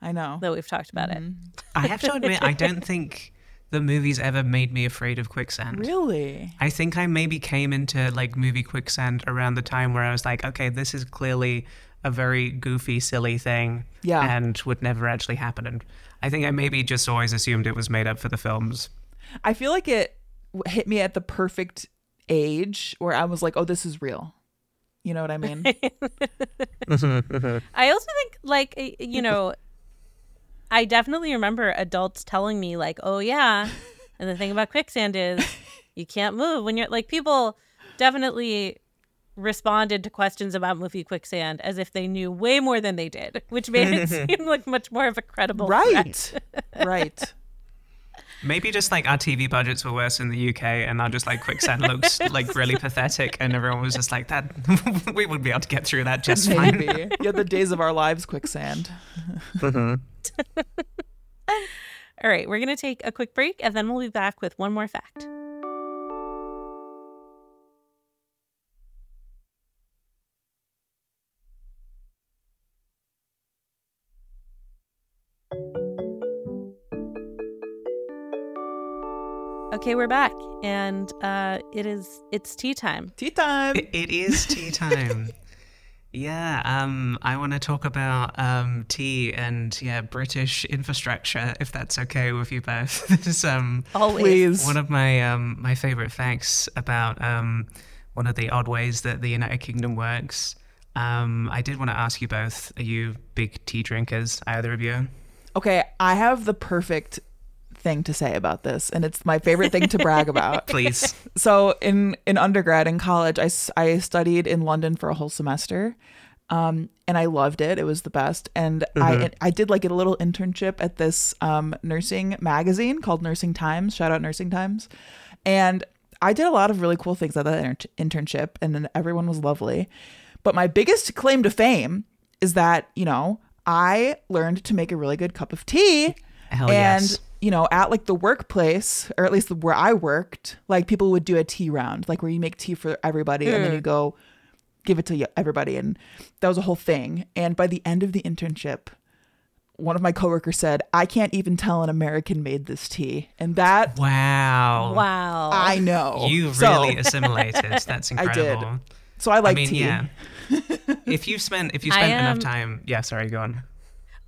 I know. that we've talked about Mm-hmm. it. I have to admit, I don't think the movies ever made me afraid of quicksand. Really? I think I maybe came into like movie quicksand around the time where I was like, okay, this is clearly a very goofy, silly thing, Yeah. and would never actually happen. And I think I maybe just always assumed it was made up for the films. I feel like it hit me at the perfect age where I was like, "Oh, this is real." You know what I mean? I also think, like, you know, I definitely remember adults telling me, like, oh, yeah. And the thing about quicksand is you can't move when you're like, people definitely responded to questions about movie quicksand as if they knew way more than they did, which made it seem like much more of a credible threat. right. right. Maybe just like our TV budgets were worse in the UK, and our just like quicksand looks like really pathetic, and everyone was just like that. we would be able to get through that just fine. Yeah, the days of our lives quicksand. Mm-hmm. All right, we're going to take a quick break and then we'll be back with one more fact. Okay, we're back and uh it is it's tea time. Tea time. It, it is tea time. yeah, um, I want to talk about um, tea and yeah, British infrastructure, if that's okay with you both. this is um, Always. One of my um, my favorite facts about um, one of the odd ways that the United Kingdom works. Um, I did want to ask you both: Are you big tea drinkers, either of you? Okay, I have the perfect thing to say about this, and it's my favorite thing to brag about. Please. So in in undergrad in college, i, I studied in London for a whole semester, um, and I loved it. It was the best. And I I did like a little internship at this um, nursing magazine called Nursing Times. Shout out Nursing Times, and I did a lot of really cool things at that inter- internship, and then everyone was lovely. But my biggest claim to fame is that you know I learned to make a really good cup of tea. Hell and yes. You know, at like the workplace, or at least where I worked, like people would do a tea round, like where you make tea for everybody and then you mm. go give it to everybody. And that was a whole thing. And by the end of the internship, one of my coworkers said, I can't even tell an American made this tea. And that Wow. Wow. I know. You So- really assimilated. That's incredible. I did. So I like I mean, tea. yeah. if you spend if you I spend am- enough time, yeah. Sorry, go on.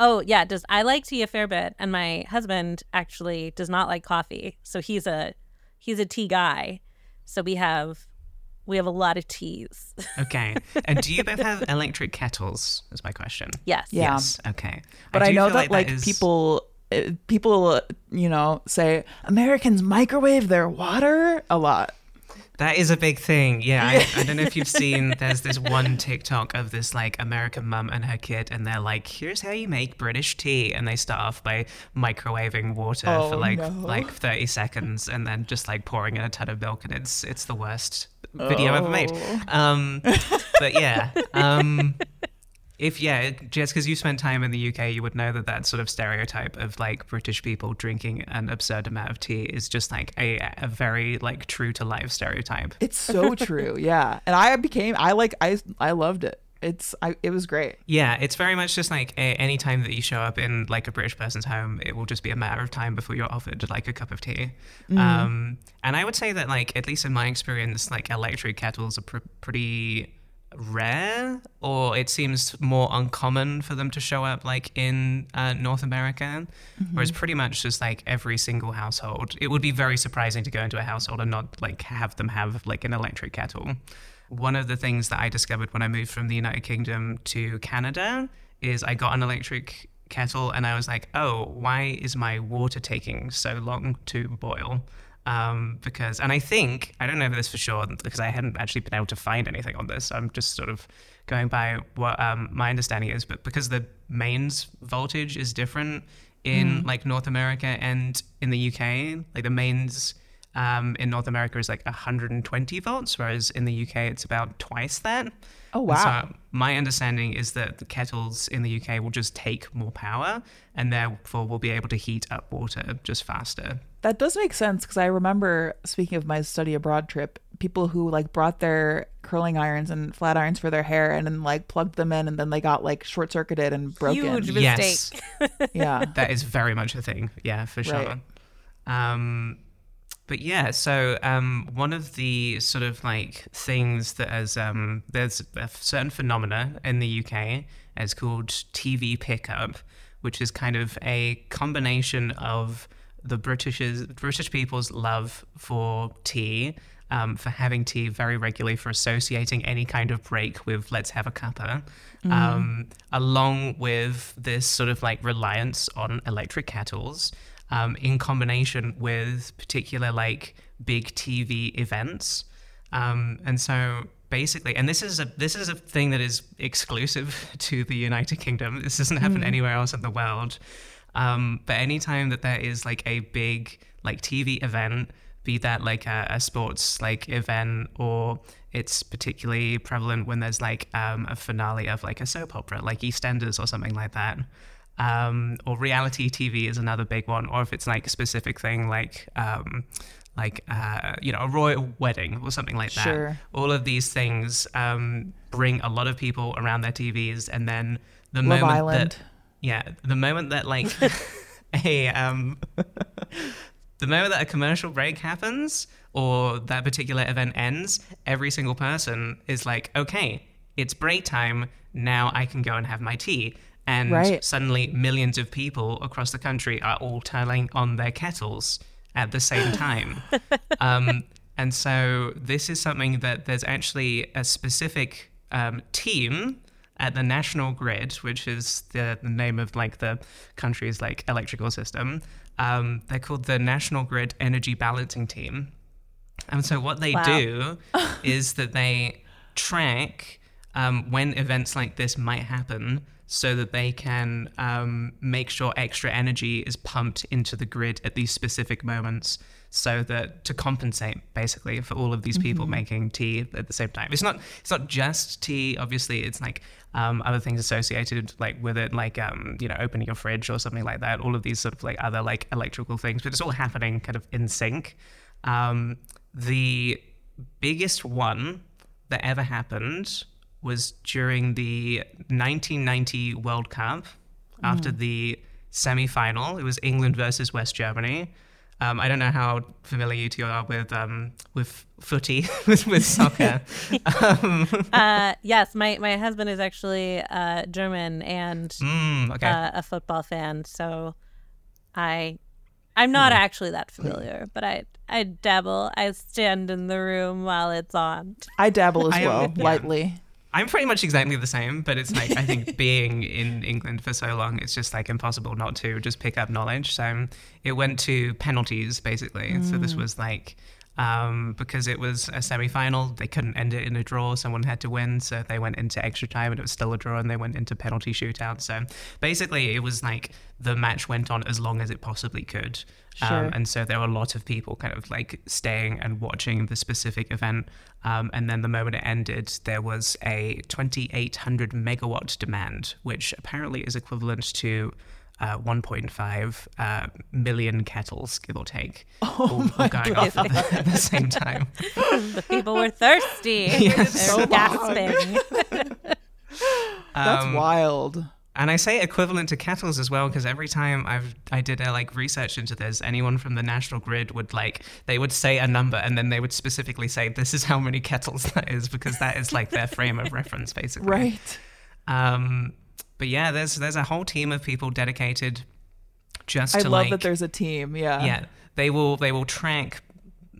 Oh yeah, does I like tea a fair bit, and my husband actually does not like coffee, so he's a he's a tea guy. So we have We have a lot of teas. Okay. And do you both have electric kettles? Is my question. yes. Yeah. Yes. Okay. But I, do know feel that like, is- people uh, people uh, you know say Americans microwave their water a lot. That is a big thing. Yeah. I, I don't know if you've seen, there's this one TikTok of this like American mum and her kid, and they're like, here's how you make British tea. And they start off by microwaving water Oh, for like no. like 30 seconds and then just like pouring in a ton of milk. And it's it's the worst video ever made. Oh. Um, but yeah. Um, if yeah, just because you spent time in the UK, you would know that that sort of stereotype of like British people drinking an absurd amount of tea is just like a, a very like true to life stereotype. It's so true. Yeah. And I became I like I I loved it. It's I it was great. Yeah, it's very much just like a, any time that you show up in like a British person's home, it will just be a matter of time before you're offered like a cup of tea. Um, and I would say that like at least in my experience, like electric kettles are pr- pretty rare, or it seems more uncommon for them to show up like in uh, North America. Whereas pretty much just like every single household, it would be very surprising to go into a household and not like have them have like an electric kettle. One of the things that I discovered when I moved from the United Kingdom to Canada is I got an electric kettle and I was like, oh, why is my water taking so long to boil? Um, because, and I think, I don't know this for sure because I hadn't actually been able to find anything on this. I'm just sort of going by what um, my understanding is, but because the mains voltage is different in like North America and in the UK, like the mains um, in North America is like 120 volts, whereas in the UK it's about twice that. Oh, And wow. so my understanding is that the kettles in the UK will just take more power and therefore will be able to heat up water just faster. That does make sense because I remember speaking of my study abroad trip, people who like brought their curling irons and flat irons for their hair and then like plugged them in and then they got like short circuited and broken. Huge Yes. mistake. Yeah. that is very much a thing. Yeah, for sure. Right. Um, but yeah, so um, one of the sort of like things that has um, there's a certain phenomena in the UK is called TV pickup, which is kind of a combination of the British's British people's love for tea. Um, for having tea very regularly, for associating any kind of break with let's have a cuppa, um, along with this sort of like reliance on electric kettles, um, in combination with particular like big TV events. Um, and so basically, and this is a this is a thing that is exclusive to the United Kingdom. This doesn't happen anywhere else in the world. Um, but anytime that there is like a big like TV event, be that like a, a sports like event or it's particularly prevalent when there's like um, a finale of like a soap opera like EastEnders or something like that. Um, or reality TV is another big one, or if it's like a specific thing like um, like uh, you know a royal wedding or something like that. Sure. All of these things um, bring a lot of people around their TVs, and then the Love moment Island. that yeah, the moment that like a um the moment that a commercial break happens or that particular event ends, every single person is like, okay, it's break time. Now I can go and have my tea. And Right. suddenly, millions of people across the country are all turning on their kettles at the same time. um, and so, this is something that there's actually a specific um, team at the National Grid, which is the, the name of like the country's like electrical system. Um, they're called the National Grid Energy Balancing Team. And so what they Wow. do is that they track um, when events like this might happen so that they can um, make sure extra energy is pumped into the grid at these specific moments so that to compensate basically for all of these people making tea at the same time. It's not it's not just tea obviously. It's like um, other things associated like with it like um, you know opening your fridge or something like that. All of these sort of like other like electrical things but it's all happening kind of in sync. Um, the biggest one that ever happened was during the 1990 World Cup after the semi final. It was England versus West Germany. Um, I don't know how familiar you two are with um, with footy, with, with soccer. um, Uh, yes, my, my husband is actually uh, German and mm, okay. uh, a football fan, so I I'm not actually that familiar, but I I dabble. I stand in the room while it's on. I dabble as I, well, yeah. lightly. I'm pretty much exactly the same, but it's like I think being in England for so long, it's just like impossible not to just pick up knowledge. So it went to penalties basically. So this mm. was like um, because it was a semi-final, they couldn't end it in a draw. Someone had to win, so they went into extra time, and it was still a draw, and they went into penalty shootout. So basically, it was like the match went on as long as it possibly could. Sure. Um, and so there were a lot of people kind of like staying and watching the specific event. Um, and then the moment it ended, there was a 2,800 megawatt demand, which apparently is equivalent to uh, 1.5 uh, million kettles, give or take, all, all going off at the, at the same time. The people were thirsty. Yes. They're So gasping. That's Um, wild. And I say equivalent to kettles as well because every time I've I did a like research into this, anyone from the National Grid would like they would say a number and then they would specifically say this is how many kettles that is because that is like their frame of reference basically. Right. Um, but yeah, there's there's a whole team of people dedicated just to like. I to love like that there's a team. Yeah. yeah they will they will track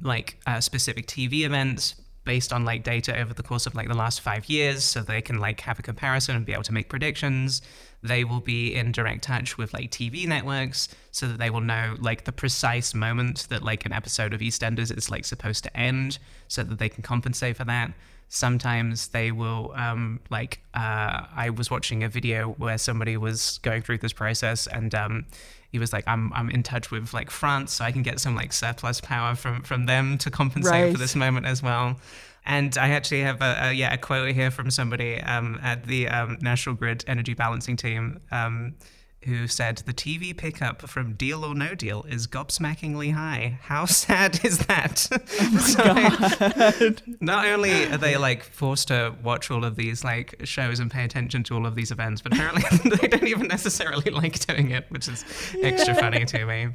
like uh, specific tv events based on like data over the course of like the last five years so they can like have a comparison and be able to make predictions they will be in direct touch with like tv networks so that they will know like the precise moment that like an episode of eastenders is like supposed to end so that they can compensate for that sometimes they will um like uh i was watching a video where somebody was going through this process and um he was like i'm i'm in touch with like france so i can get some like surplus power from from them to compensate Right. for this moment as well and I actually have a, a yeah a quote here from somebody um, at the um, National Grid Energy Balancing Team um, who said the TV pickup from Deal or No Deal is gobsmackingly high. How sad is that? Oh so, not only are they like forced to watch all of these like shows and pay attention to all of these events, but apparently they don't even necessarily like doing it, which is extra funny to me.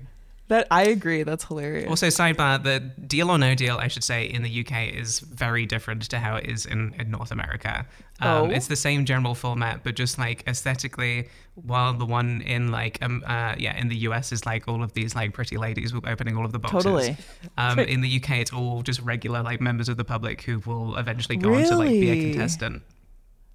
That I agree. That's hilarious. Also, sidebar: the deal or no deal, I should say, in the UK is very different to how it is in, in North America. Um, Oh. It's the same general format, but just like aesthetically, while the one in like um uh yeah in the US is like all of these like pretty ladies opening all of the boxes. Totally. Um, in the UK, it's all just regular like members of the public who will eventually go on to like be a contestant.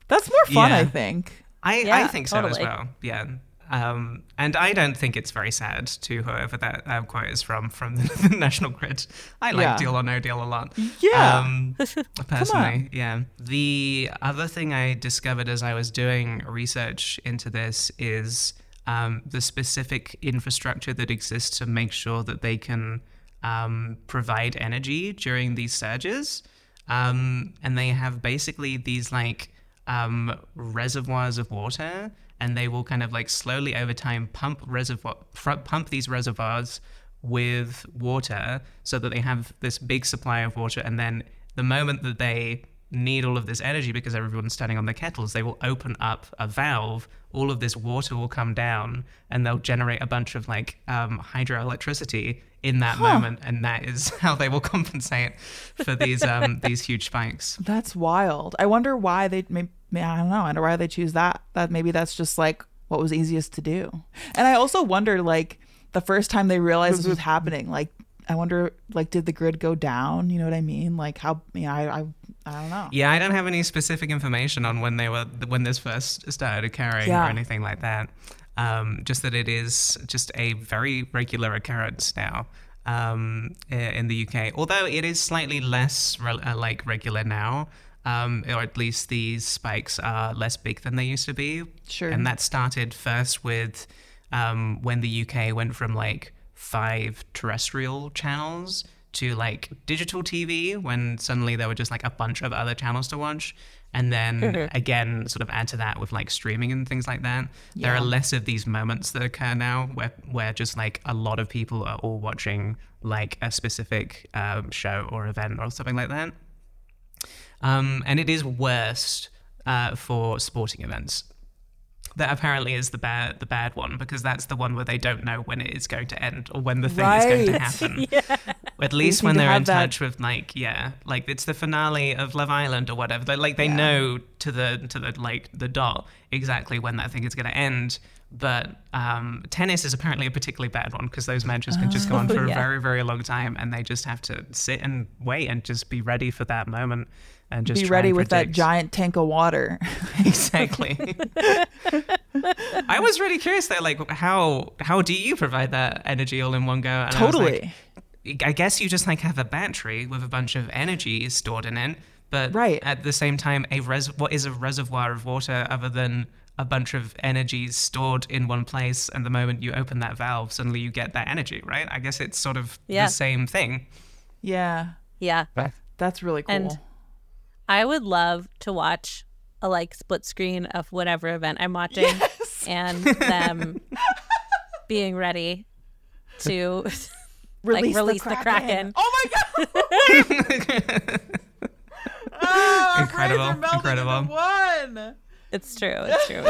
That's more fun, Yeah. I think. I, I think so as well. Yeah. Um, and I don't think it's very sad to whoever that um, quote is from from the, National Grid. I like Yeah. Deal or No Deal a lot. Yeah. Um, personally, yeah. The other thing I discovered as I was doing research into this is um, the specific infrastructure that exists to make sure that they can um, provide energy during these surges. Um, and they have basically these like um, reservoirs of water, and they will kind of like slowly over time pump reservoir pump these reservoirs with water so that they have this big supply of water, and then the moment that they need all of this energy because everyone's standing on their kettles, they will open up a valve. All of this water will come down, and they'll generate a bunch of like um, hydroelectricity in that moment, and that is how they will compensate for these um, these huge spikes. That's wild. I wonder why they may, may I don't know. I wonder why they choose that. That maybe that's just like what was easiest to do. And I also wonder like the first time they realized this was happening, like I wonder like did the grid go down? You know what I mean? Like how you know, I I I don't know. Yeah, I don't have any specific information on when they were when this first started occurring Yeah. or anything like that. Um, just that it is just a very regular occurrence now um, in the UK. Although it is slightly less re- uh, like regular now, um, or at least these spikes are less big than they used to be. Sure. And that started first with um, when the UK went from like five terrestrial channels to like digital TV when suddenly there were just like a bunch of other channels to watch. And then again, sort of add to that with like streaming and things like that. There are less of these moments that occur now where, where just like a lot of people are all watching like a specific um, show or event or something like that. Um, and it is worst uh, for sporting events. That apparently is the bad the bad one because that's the one where they don't know when it is going to end or when the thing is going to Right. happen. at least when they're in that- touch with like yeah like it's the finale of love island or whatever they like they Yeah. know to the to the like the dot exactly when that thing is going to end but um, tennis is apparently a particularly bad one because those matches can just go on for yeah. a very very long time and they just have to sit and wait and just be ready for that moment and just Be ready and with that giant tank of water. exactly i was really curious though like how how do you provide that energy all in one go and I like, totally. I guess you just like have a battery with a bunch of energy stored in it, but Right. at the same time, a res- what is a reservoir of water other than a bunch of energy stored in one place? And the moment you open that valve, suddenly you get that energy, right? I guess it's sort of Yeah. the same thing. yeah. Yeah. That's really cool. And- I would love to watch a like split screen of whatever event I'm watching and them being ready to release, release the, the kraken. Kraken. Oh my god! oh, Incredible, Fraser melded incredible. into one. It's true. It's true.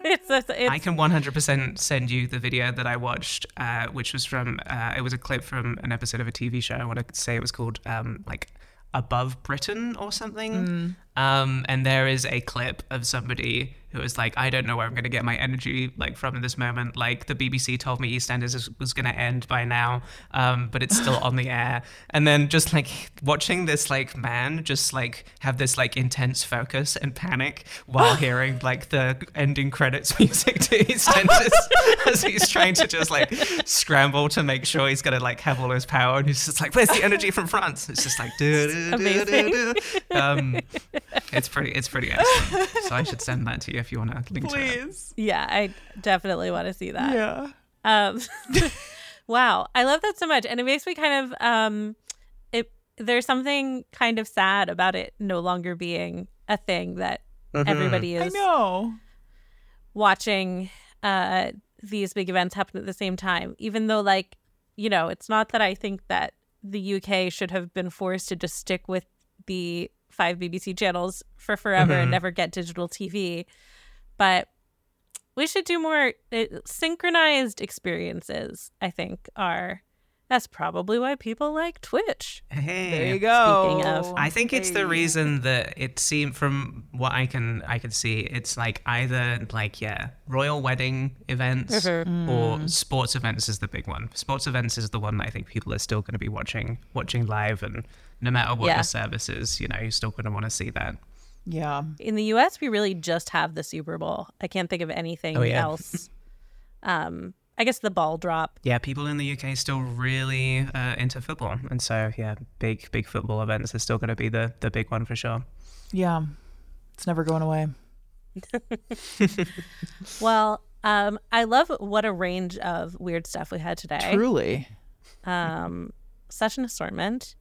It's, it's, it's, I can 100% send you the video that I watched, uh, which was from, uh, it was a clip from an episode of a TV show. I want to say it was called um, like Above Britain or something. Mm. Um, and there is a clip of somebody who was like, I don't know where I'm going to get my energy like from in this moment. Like the BBC told me EastEnders is- was going to end by now, um, but it's still on the air. And then just like watching this like man just like have this like intense focus and panic while hearing like the ending credits music to EastEnders as he's trying to just like scramble to make sure he's going to like have all his power. And he's just like, where's the energy from France? It's just like, "Du- du- du- du- du." um, it's pretty, it's pretty awesome. So I should send that to you if you want to link to it. Please. yeah, I definitely want to see that. Yeah. Um, wow, I love that so much, and it makes me kind of um, it. There's something kind of sad about it no longer being a thing that everybody is. I is know. watching uh, these big events happen at the same time. Even though, like, you know, it's not that I think that the UK should have been forced to just stick with the five BBC channels for forever and never get digital TV, but we should do more uh, synchronized experiences. I think are that's probably why people like Twitch. Hey. There you go. Speaking of- I think it's the reason that it seemed from what I can I can see, it's like either like yeah, royal wedding events or sports events is the big one. Sports events is the one that I think people are still going to be watching watching live, and no matter what Yeah. the service is, you know, you're still going to want to see that. Yeah. in the US we really just have the Super Bowl. I can't think of anything Oh, yeah. else. um I guess the ball drop. Yeah, people in the UK still really uh, into football, and so yeah, big big football events are still going to be the the big one for sure. Yeah. It's never going away. Well, um I love what a range of weird stuff we had today. Truly. Um such an assortment.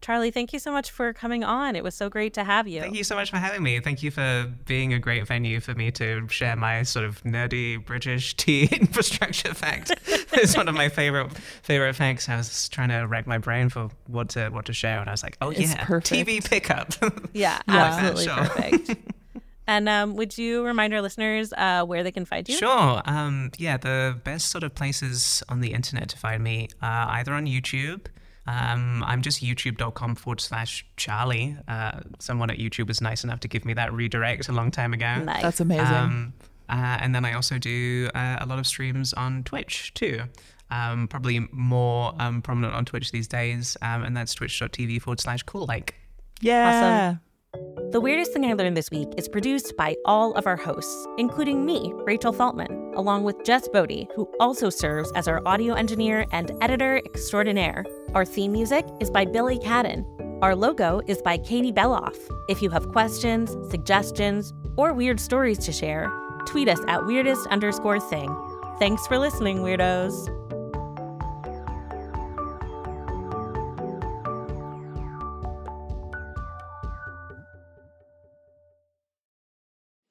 Charlie, thank you so much for coming on. It was so great to have you. Thank you so much for having me. Thank you for being a great venue for me to share my sort of nerdy British tea infrastructure fact. it's one of my favorite favorite facts. I was trying to rack my brain for what to what to share, and I was like, oh It's yeah, perfect. TV pickup. Yeah, I like that, absolutely sure. perfect. and um, would you remind our listeners uh, where they can find you? Sure. Um, yeah, the best sort of places on the internet to find me are either on YouTube. Um, I'm just youtube.com forward slash Charlie. Uh, someone at YouTube was nice enough to give me that redirect a long time ago. Nice. That's amazing. Um, uh, and then I also do uh, a lot of streams on Twitch too. Um, probably more um, prominent on Twitch these days, um, and that's twitch.tv forward slash coollike. yeah. The Weirdest Thing I Learned This Week is produced by all of our hosts, including me, Rachel Feltman, along with Jess Boddy, who also serves as our audio engineer and editor extraordinaire. Our theme music is by Billy Cadden. Our logo is by Katie Beloff. If you have questions, suggestions, or weird stories to share, tweet us at weirdest underscore thing. Thanks for listening, weirdos.